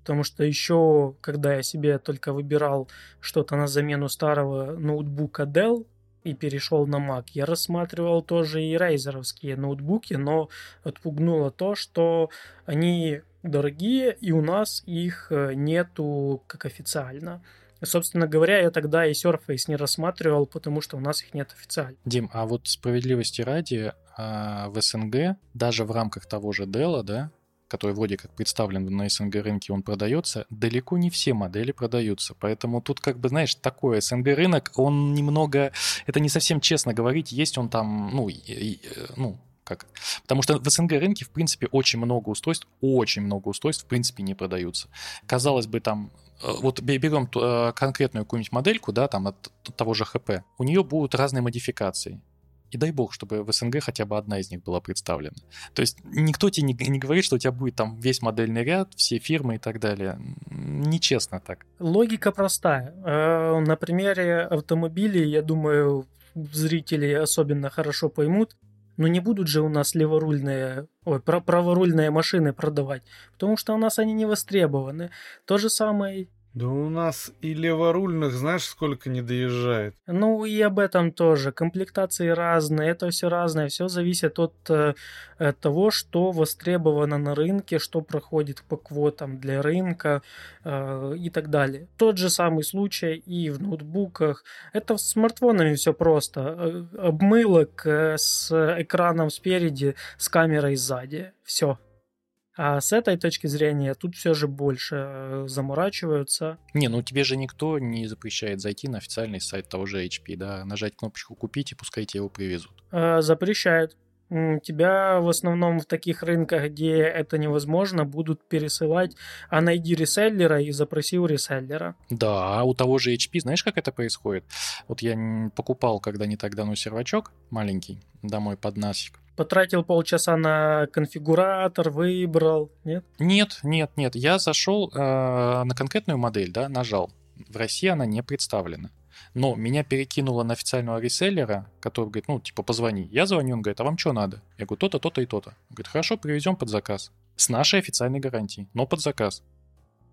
Потому что еще, когда я себе только выбирал что-то на замену старого ноутбука Dell и перешел на Mac, я рассматривал тоже и рейзеровские ноутбуки, но отпугнуло то, что они дорогие, и у нас их э, нету как официально. Собственно говоря, я тогда и Surface не рассматривал, потому что у нас их нет официально. Дим, а вот справедливости ради, а, в СНГ, даже в рамках того же Dell, да, который вроде как представлен на СНГ рынке, он продается, далеко не все модели продаются. Поэтому тут, как бы, знаешь, такой СНГ рынок, он немного... Это не совсем честно говорить, есть он там, ну, и, ну как. Потому что в СНГ рынке, в принципе, очень много устройств, очень много устройств, в принципе, не продаются. Казалось бы, там вот берем э, конкретную какую-нибудь модельку, да, там от того же ХП, у нее будут разные модификации. И дай бог, чтобы в СНГ хотя бы одна из них была представлена. То есть никто тебе не, не говорит, что у тебя будет там весь модельный ряд, все фирмы и так далее. Нечестно так. Логика простая. Э, на примере автомобилей, я думаю, зрители особенно хорошо поймут, но не будут же у нас леворульные, ой, праворульные машины продавать, потому что у нас они не востребованы. То же самое да у нас и леворульных, знаешь, сколько не доезжает. Ну и об этом тоже. Комплектации разные, это все разное. Все зависит от э, того, что востребовано на рынке, что проходит по квотам для рынка э, и так далее. Тот же самый случай и в ноутбуках. Это с смартфонами все просто. Э, обмылок э, с экраном спереди, с камерой сзади. Все. А с этой точки зрения тут все же больше э, заморачиваются. Не, ну тебе же никто не запрещает зайти на официальный сайт того же HP, да, нажать кнопочку «Купить» и пускай тебе его привезут. А, запрещают. Тебя в основном в таких рынках, где это невозможно, будут пересылать, а найди реселлера и запроси у реселлера. Да, у того же HP, знаешь, как это происходит? Вот я покупал когда не так давно сервачок маленький домой под насик потратил полчаса на конфигуратор, выбрал, нет? Нет, нет, нет. Я зашел э, на конкретную модель, да, нажал. В России она не представлена. Но меня перекинуло на официального реселлера, который говорит, ну, типа, позвони. Я звоню, он говорит, а вам что надо? Я говорю, то-то, то-то и то-то. Говорит, хорошо, привезем под заказ. С нашей официальной гарантией, но под заказ.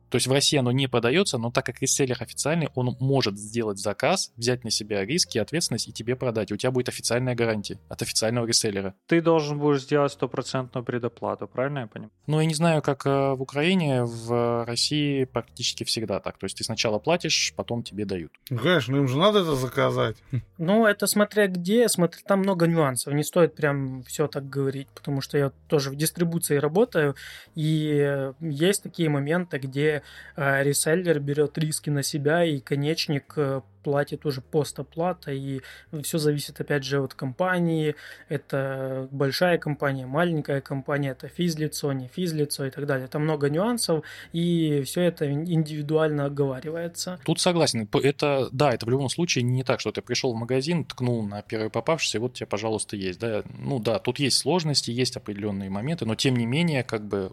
То есть в России оно не продается, но так как реселлер официальный, он может сделать заказ, взять на себя риски, ответственность и тебе продать. И у тебя будет официальная гарантия от официального реселлера. Ты должен будешь сделать стопроцентную предоплату, правильно я понимаю? Ну, я не знаю, как э, в Украине, в России практически всегда так. То есть ты сначала платишь, потом тебе дают. Ну, конечно, им же надо это заказать. Ну, это смотря где, смотря, там много нюансов. Не стоит прям все так говорить, потому что я тоже в дистрибуции работаю, и есть такие моменты, где э, реселлер берет риски на себя, и конечник э, платит уже постоплата, и все зависит, опять же, от компании. Это большая компания, маленькая компания, это физлицо, не физлицо и так далее. Там много нюансов, и все это индивидуально оговаривается. Тут согласен. Это, да, это в любом случае не так, что ты пришел в магазин, ткнул на первый попавшийся, и вот тебе, пожалуйста, есть. Да? Ну да, тут есть сложности, есть определенные моменты, но тем не менее, как бы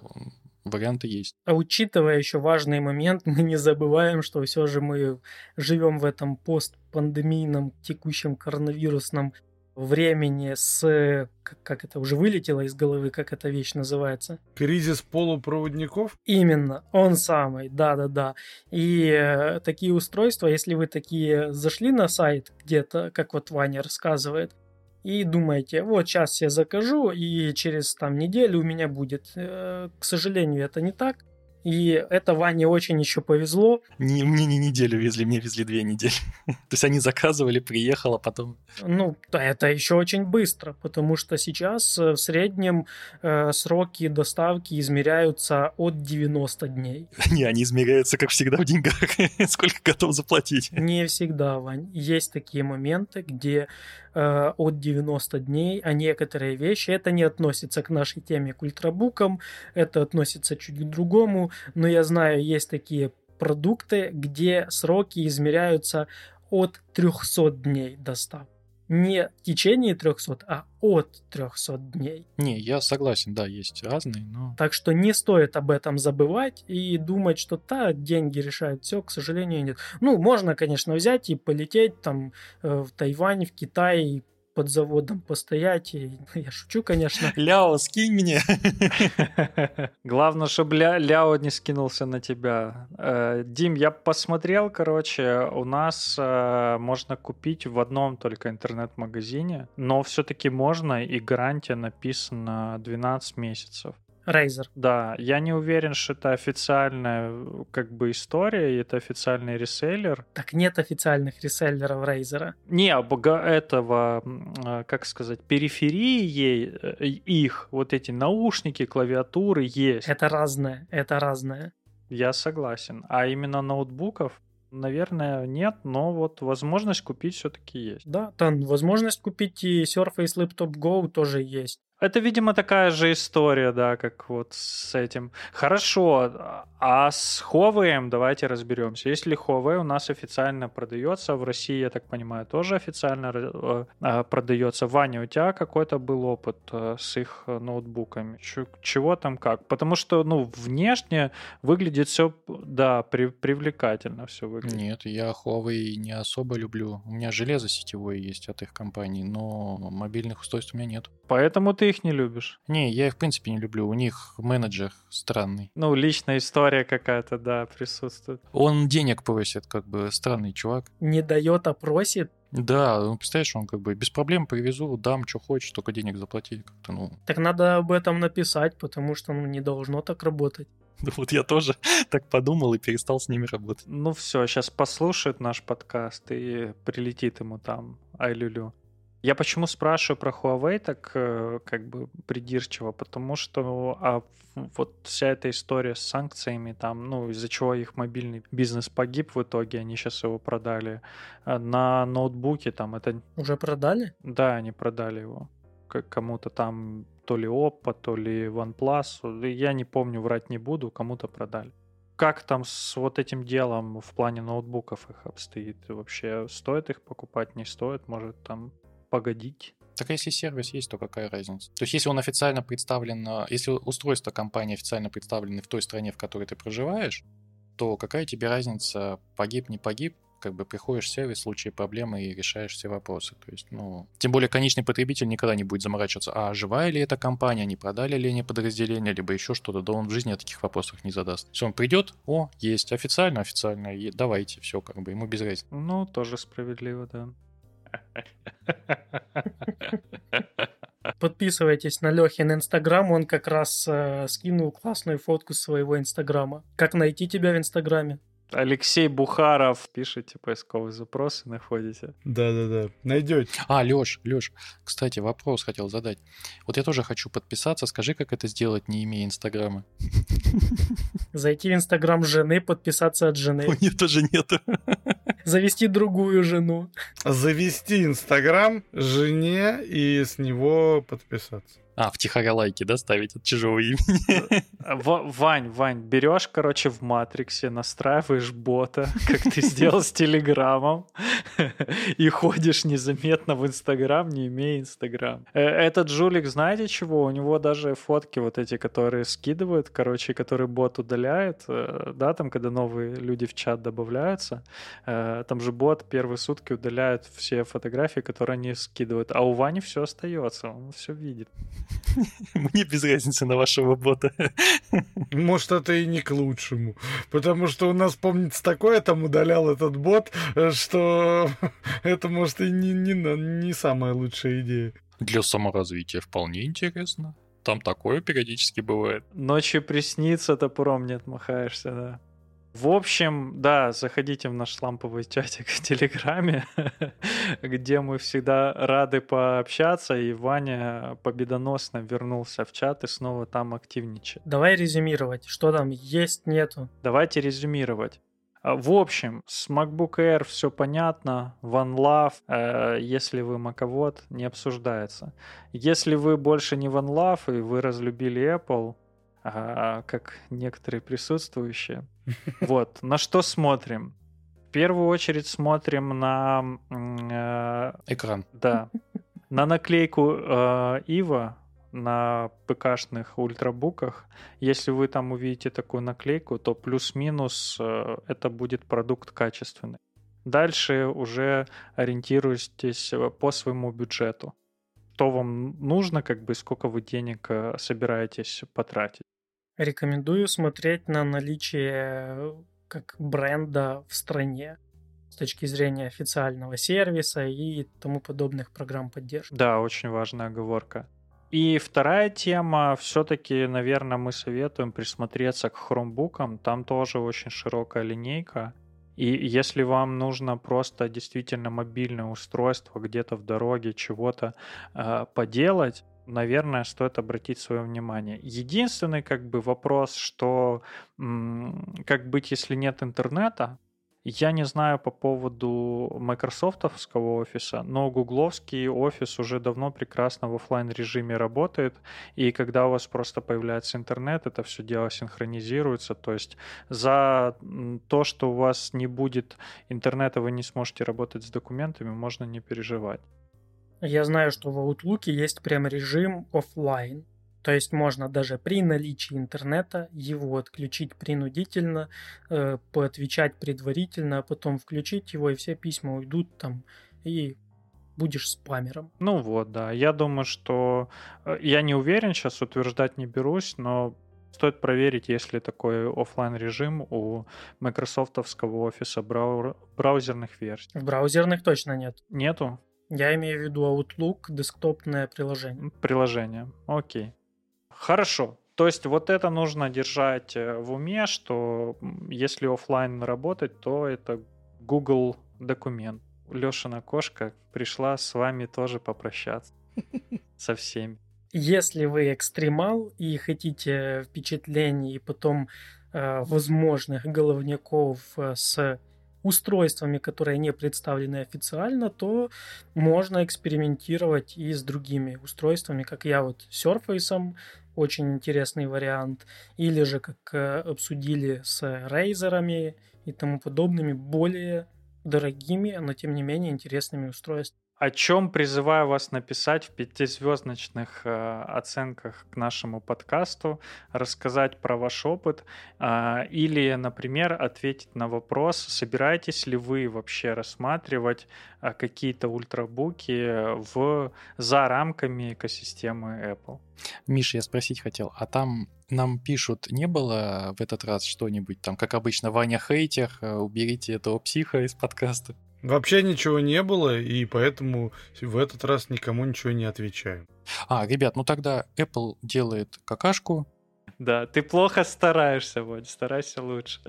варианты есть. А учитывая еще важный момент, мы не забываем, что все же мы живем в этом постпандемийном текущем коронавирусном времени с, как, как это уже вылетело из головы, как эта вещь называется? Кризис полупроводников? Именно, он самый, да-да-да. И э, такие устройства, если вы такие зашли на сайт где-то, как вот Ваня рассказывает, и думаете, вот сейчас я закажу, и через там неделю у меня будет. Э, к сожалению, это не так. И это Ване очень еще повезло. Не, мне не неделю везли, мне везли две недели. То есть они заказывали, приехало, потом... Ну, это еще очень быстро, потому что сейчас э, в среднем э, сроки доставки измеряются от 90 дней. Не, они измеряются, как всегда, в деньгах. Сколько готов заплатить? Не всегда, Вань. Есть такие моменты, где э, от 90 дней, а некоторые вещи, это не относится к нашей теме к ультрабукам, это относится чуть к другому, но я знаю, есть такие продукты, где сроки измеряются от 300 дней доставки. Не в течение 300, а от 300 дней. Не, я согласен, да, есть разные, но... Так что не стоит об этом забывать и думать, что та деньги решают все, к сожалению, нет. Ну, можно, конечно, взять и полететь там э, в Тайвань, в Китай, под заводом постоять. И, я шучу, конечно. Ляо, скинь мне. Главное, чтобы Ля, Ляо не скинулся на тебя. Э, Дим, я посмотрел, короче, у нас э, можно купить в одном только интернет-магазине, но все-таки можно, и гарантия написана 12 месяцев. Razer. Да, я не уверен, что это официальная как бы история, и это официальный реселлер. Так нет официальных реселлеров Razer. Не, этого, а, как сказать, периферии ей, э, их, вот эти наушники, клавиатуры есть. Это разное, это разное. Я согласен. А именно ноутбуков Наверное, нет, но вот возможность купить все-таки есть. Да, там возможность купить и Surface Laptop Go тоже есть. Это, видимо, такая же история, да, как вот с этим. Хорошо, а с Huawei давайте разберемся. Если Huawei у нас официально продается, в России, я так понимаю, тоже официально э, а, продается. Ваня, у тебя какой-то был опыт э, с их ноутбуками? Чего там как? Потому что, ну, внешне выглядит все, да, при, привлекательно все выглядит. Нет, я Huawei не особо люблю. У меня железо сетевое есть от их компании, но мобильных устройств у меня нет. Поэтому ты их не любишь? Не, я их в принципе не люблю. У них менеджер странный. Ну, личная история какая-то, да, присутствует. Он денег просит, как бы странный чувак. Не дает, а просит? Да, ну, представляешь, он как бы без проблем привезу, дам, что хочешь, только денег заплати. Как-то, ну... Так надо об этом написать, потому что ну, не должно так работать. Да вот я тоже так подумал и перестал с ними работать. Ну все, сейчас послушает наш подкаст и прилетит ему там ай-лю-лю. Я почему спрашиваю про Huawei так э, как бы придирчиво, потому что а вот вся эта история с санкциями, там, ну, из-за чего их мобильный бизнес погиб в итоге, они сейчас его продали э, на ноутбуке, там, это... Уже продали? Да, они продали его кому-то там, то ли Oppo, то ли OnePlus, я не помню, врать не буду, кому-то продали как там с вот этим делом в плане ноутбуков их обстоит? Вообще стоит их покупать, не стоит? Может там погодить. Так если сервис есть, то какая разница? То есть если он официально представлен, если устройство компании официально представлены в той стране, в которой ты проживаешь, то какая тебе разница, погиб, не погиб? как бы приходишь в сервис в случае проблемы и решаешь все вопросы. То есть, ну, тем более конечный потребитель никогда не будет заморачиваться, а живая ли эта компания, не продали ли они подразделение, либо еще что-то, да он в жизни о таких вопросах не задаст. Все, он придет, о, есть, официально, официально, давайте, все, как бы, ему без разницы. Ну, тоже справедливо, да. Подписывайтесь на Лехин Инстаграм, он как раз э, скинул классную фотку своего Инстаграма. Как найти тебя в Инстаграме? Алексей Бухаров. Пишите поисковые запросы, находите. Да-да-да, найдете. А, Леш, Леш, кстати, вопрос хотел задать. Вот я тоже хочу подписаться. Скажи, как это сделать, не имея Инстаграма? Зайти в Инстаграм жены, подписаться от жены. У нее тоже нету. Завести другую жену. Завести Инстаграм жене и с него подписаться. А, втихаря лайки, да, ставить от чужого имени? В- Вань, Вань, берешь, короче, в Матриксе, настраиваешь бота, как ты сделал с Телеграмом, и ходишь незаметно в Инстаграм, не имея Инстаграм. Э, Этот жулик, знаете чего? У него даже фотки вот эти, которые скидывают, короче, которые бот удаляет, э, да, там, когда новые люди в чат добавляются, э, там же бот первые сутки удаляет все фотографии, которые они скидывают, а у Вани все остается, он все видит. Мне без разницы на вашего бота. Может, это и не к лучшему. Потому что у нас, помнится, такое там удалял этот бот, э, что это, может, и не, не, не самая лучшая идея. Для саморазвития вполне интересно. Там такое периодически бывает. Ночью приснится, топором не отмахаешься, да. В общем, да, заходите в наш ламповый чатик в Телеграме, где мы всегда рады пообщаться, и Ваня победоносно вернулся в чат и снова там активничает. Давай резюмировать, что там есть, нету. Давайте резюмировать. А, В общем, с MacBook Air все понятно. One Love, э, если вы маковод, не обсуждается. Если вы больше не One Love и вы разлюбили Apple, а, как некоторые присутствующие, вот, на что смотрим? В первую очередь смотрим на, э, Экран. да, на наклейку э, Ива на ПКшных ультрабуках. Если вы там увидите такую наклейку, то плюс-минус э, это будет продукт качественный. Дальше уже ориентируйтесь э, по своему бюджету. Что вам нужно, как бы, сколько вы денег э, собираетесь потратить. Рекомендую смотреть на наличие э, как бренда в стране с точки зрения официального сервиса и тому подобных программ поддержки. Да, очень важная оговорка. И вторая тема, все-таки, наверное, мы советуем присмотреться к хромбукам. Там тоже очень широкая линейка. И если вам нужно просто действительно мобильное устройство где-то в дороге чего-то э, поделать, наверное, стоит обратить свое внимание. Единственный как бы вопрос, что как быть, если нет интернета, я не знаю по поводу майкрософтовского офиса, но гугловский офис уже давно прекрасно в оффлайн режиме работает, и когда у вас просто появляется интернет, это все дело синхронизируется, то есть за то, что у вас не будет интернета, вы не сможете работать с документами, можно не переживать. Я знаю, что в Outlook есть прям режим оффлайн. То есть можно даже при наличии интернета его отключить принудительно, э, поотвечать предварительно, а потом включить его, и все письма уйдут там, и будешь спамером. Ну вот, да. Я думаю, что... э, Я не уверен, сейчас утверждать не берусь, но стоит проверить, есть ли такой оффлайн режим у майкрософтовского офиса брау- браузерных версий. В браузерных точно нет. Нету Я имею в виду Outlook, десктопное приложение. приложения? Окей. Хорошо. То есть вот это нужно держать э, в уме, что если оффлайн работать, то это Google документ. Лешина кошка пришла с вами тоже попрощаться. Со всеми. Если вы экстремал и хотите впечатлений и потом э, возможных головняков э, с устройствами, которые не представлены официально, то можно экспериментировать и с другими устройствами, как я вот с Surface, очень интересный вариант, или же, как э, обсудили с Razer и тому подобными, более дорогими, но тем не менее интересными устройствами. О чем призываю вас написать в пятизвездочных э, оценках к нашему подкасту, рассказать про ваш опыт э, или, например, ответить на вопрос, собираетесь ли вы вообще рассматривать э, какие-то ультрабуки в, за рамками экосистемы Apple. Миша, я спросить хотел, а там нам пишут, не было в этот раз что-нибудь там, как обычно, Ваня хейтер, э, уберите этого психа из подкаста? Вообще ничего не было, и поэтому в этот раз никому ничего не отвечаем. А, ребят, ну тогда Apple делает какашку. Да, ты плохо стараешься, вот, старайся лучше.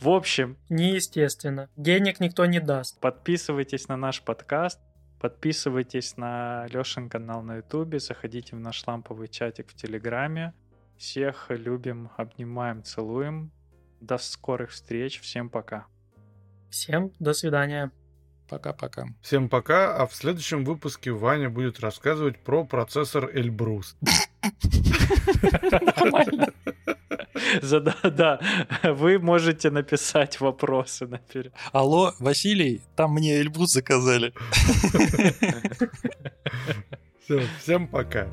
В общем... Неестественно. Денег никто не даст. Подписывайтесь на наш подкаст, подписывайтесь на Лешин канал на Ютубе, заходите в наш ламповый чатик в Телеграме. Всех любим, обнимаем, целуем. До скорых встреч. Всем пока. Всем до свидания. Пока-пока. Всем пока, а в следующем выпуске Ваня будет рассказывать про процессор Эльбрус. Нормально. Да, да, вы можете написать вопросы наперед. Алло, Василий, там мне Эльбрус заказали. Все, всем пока.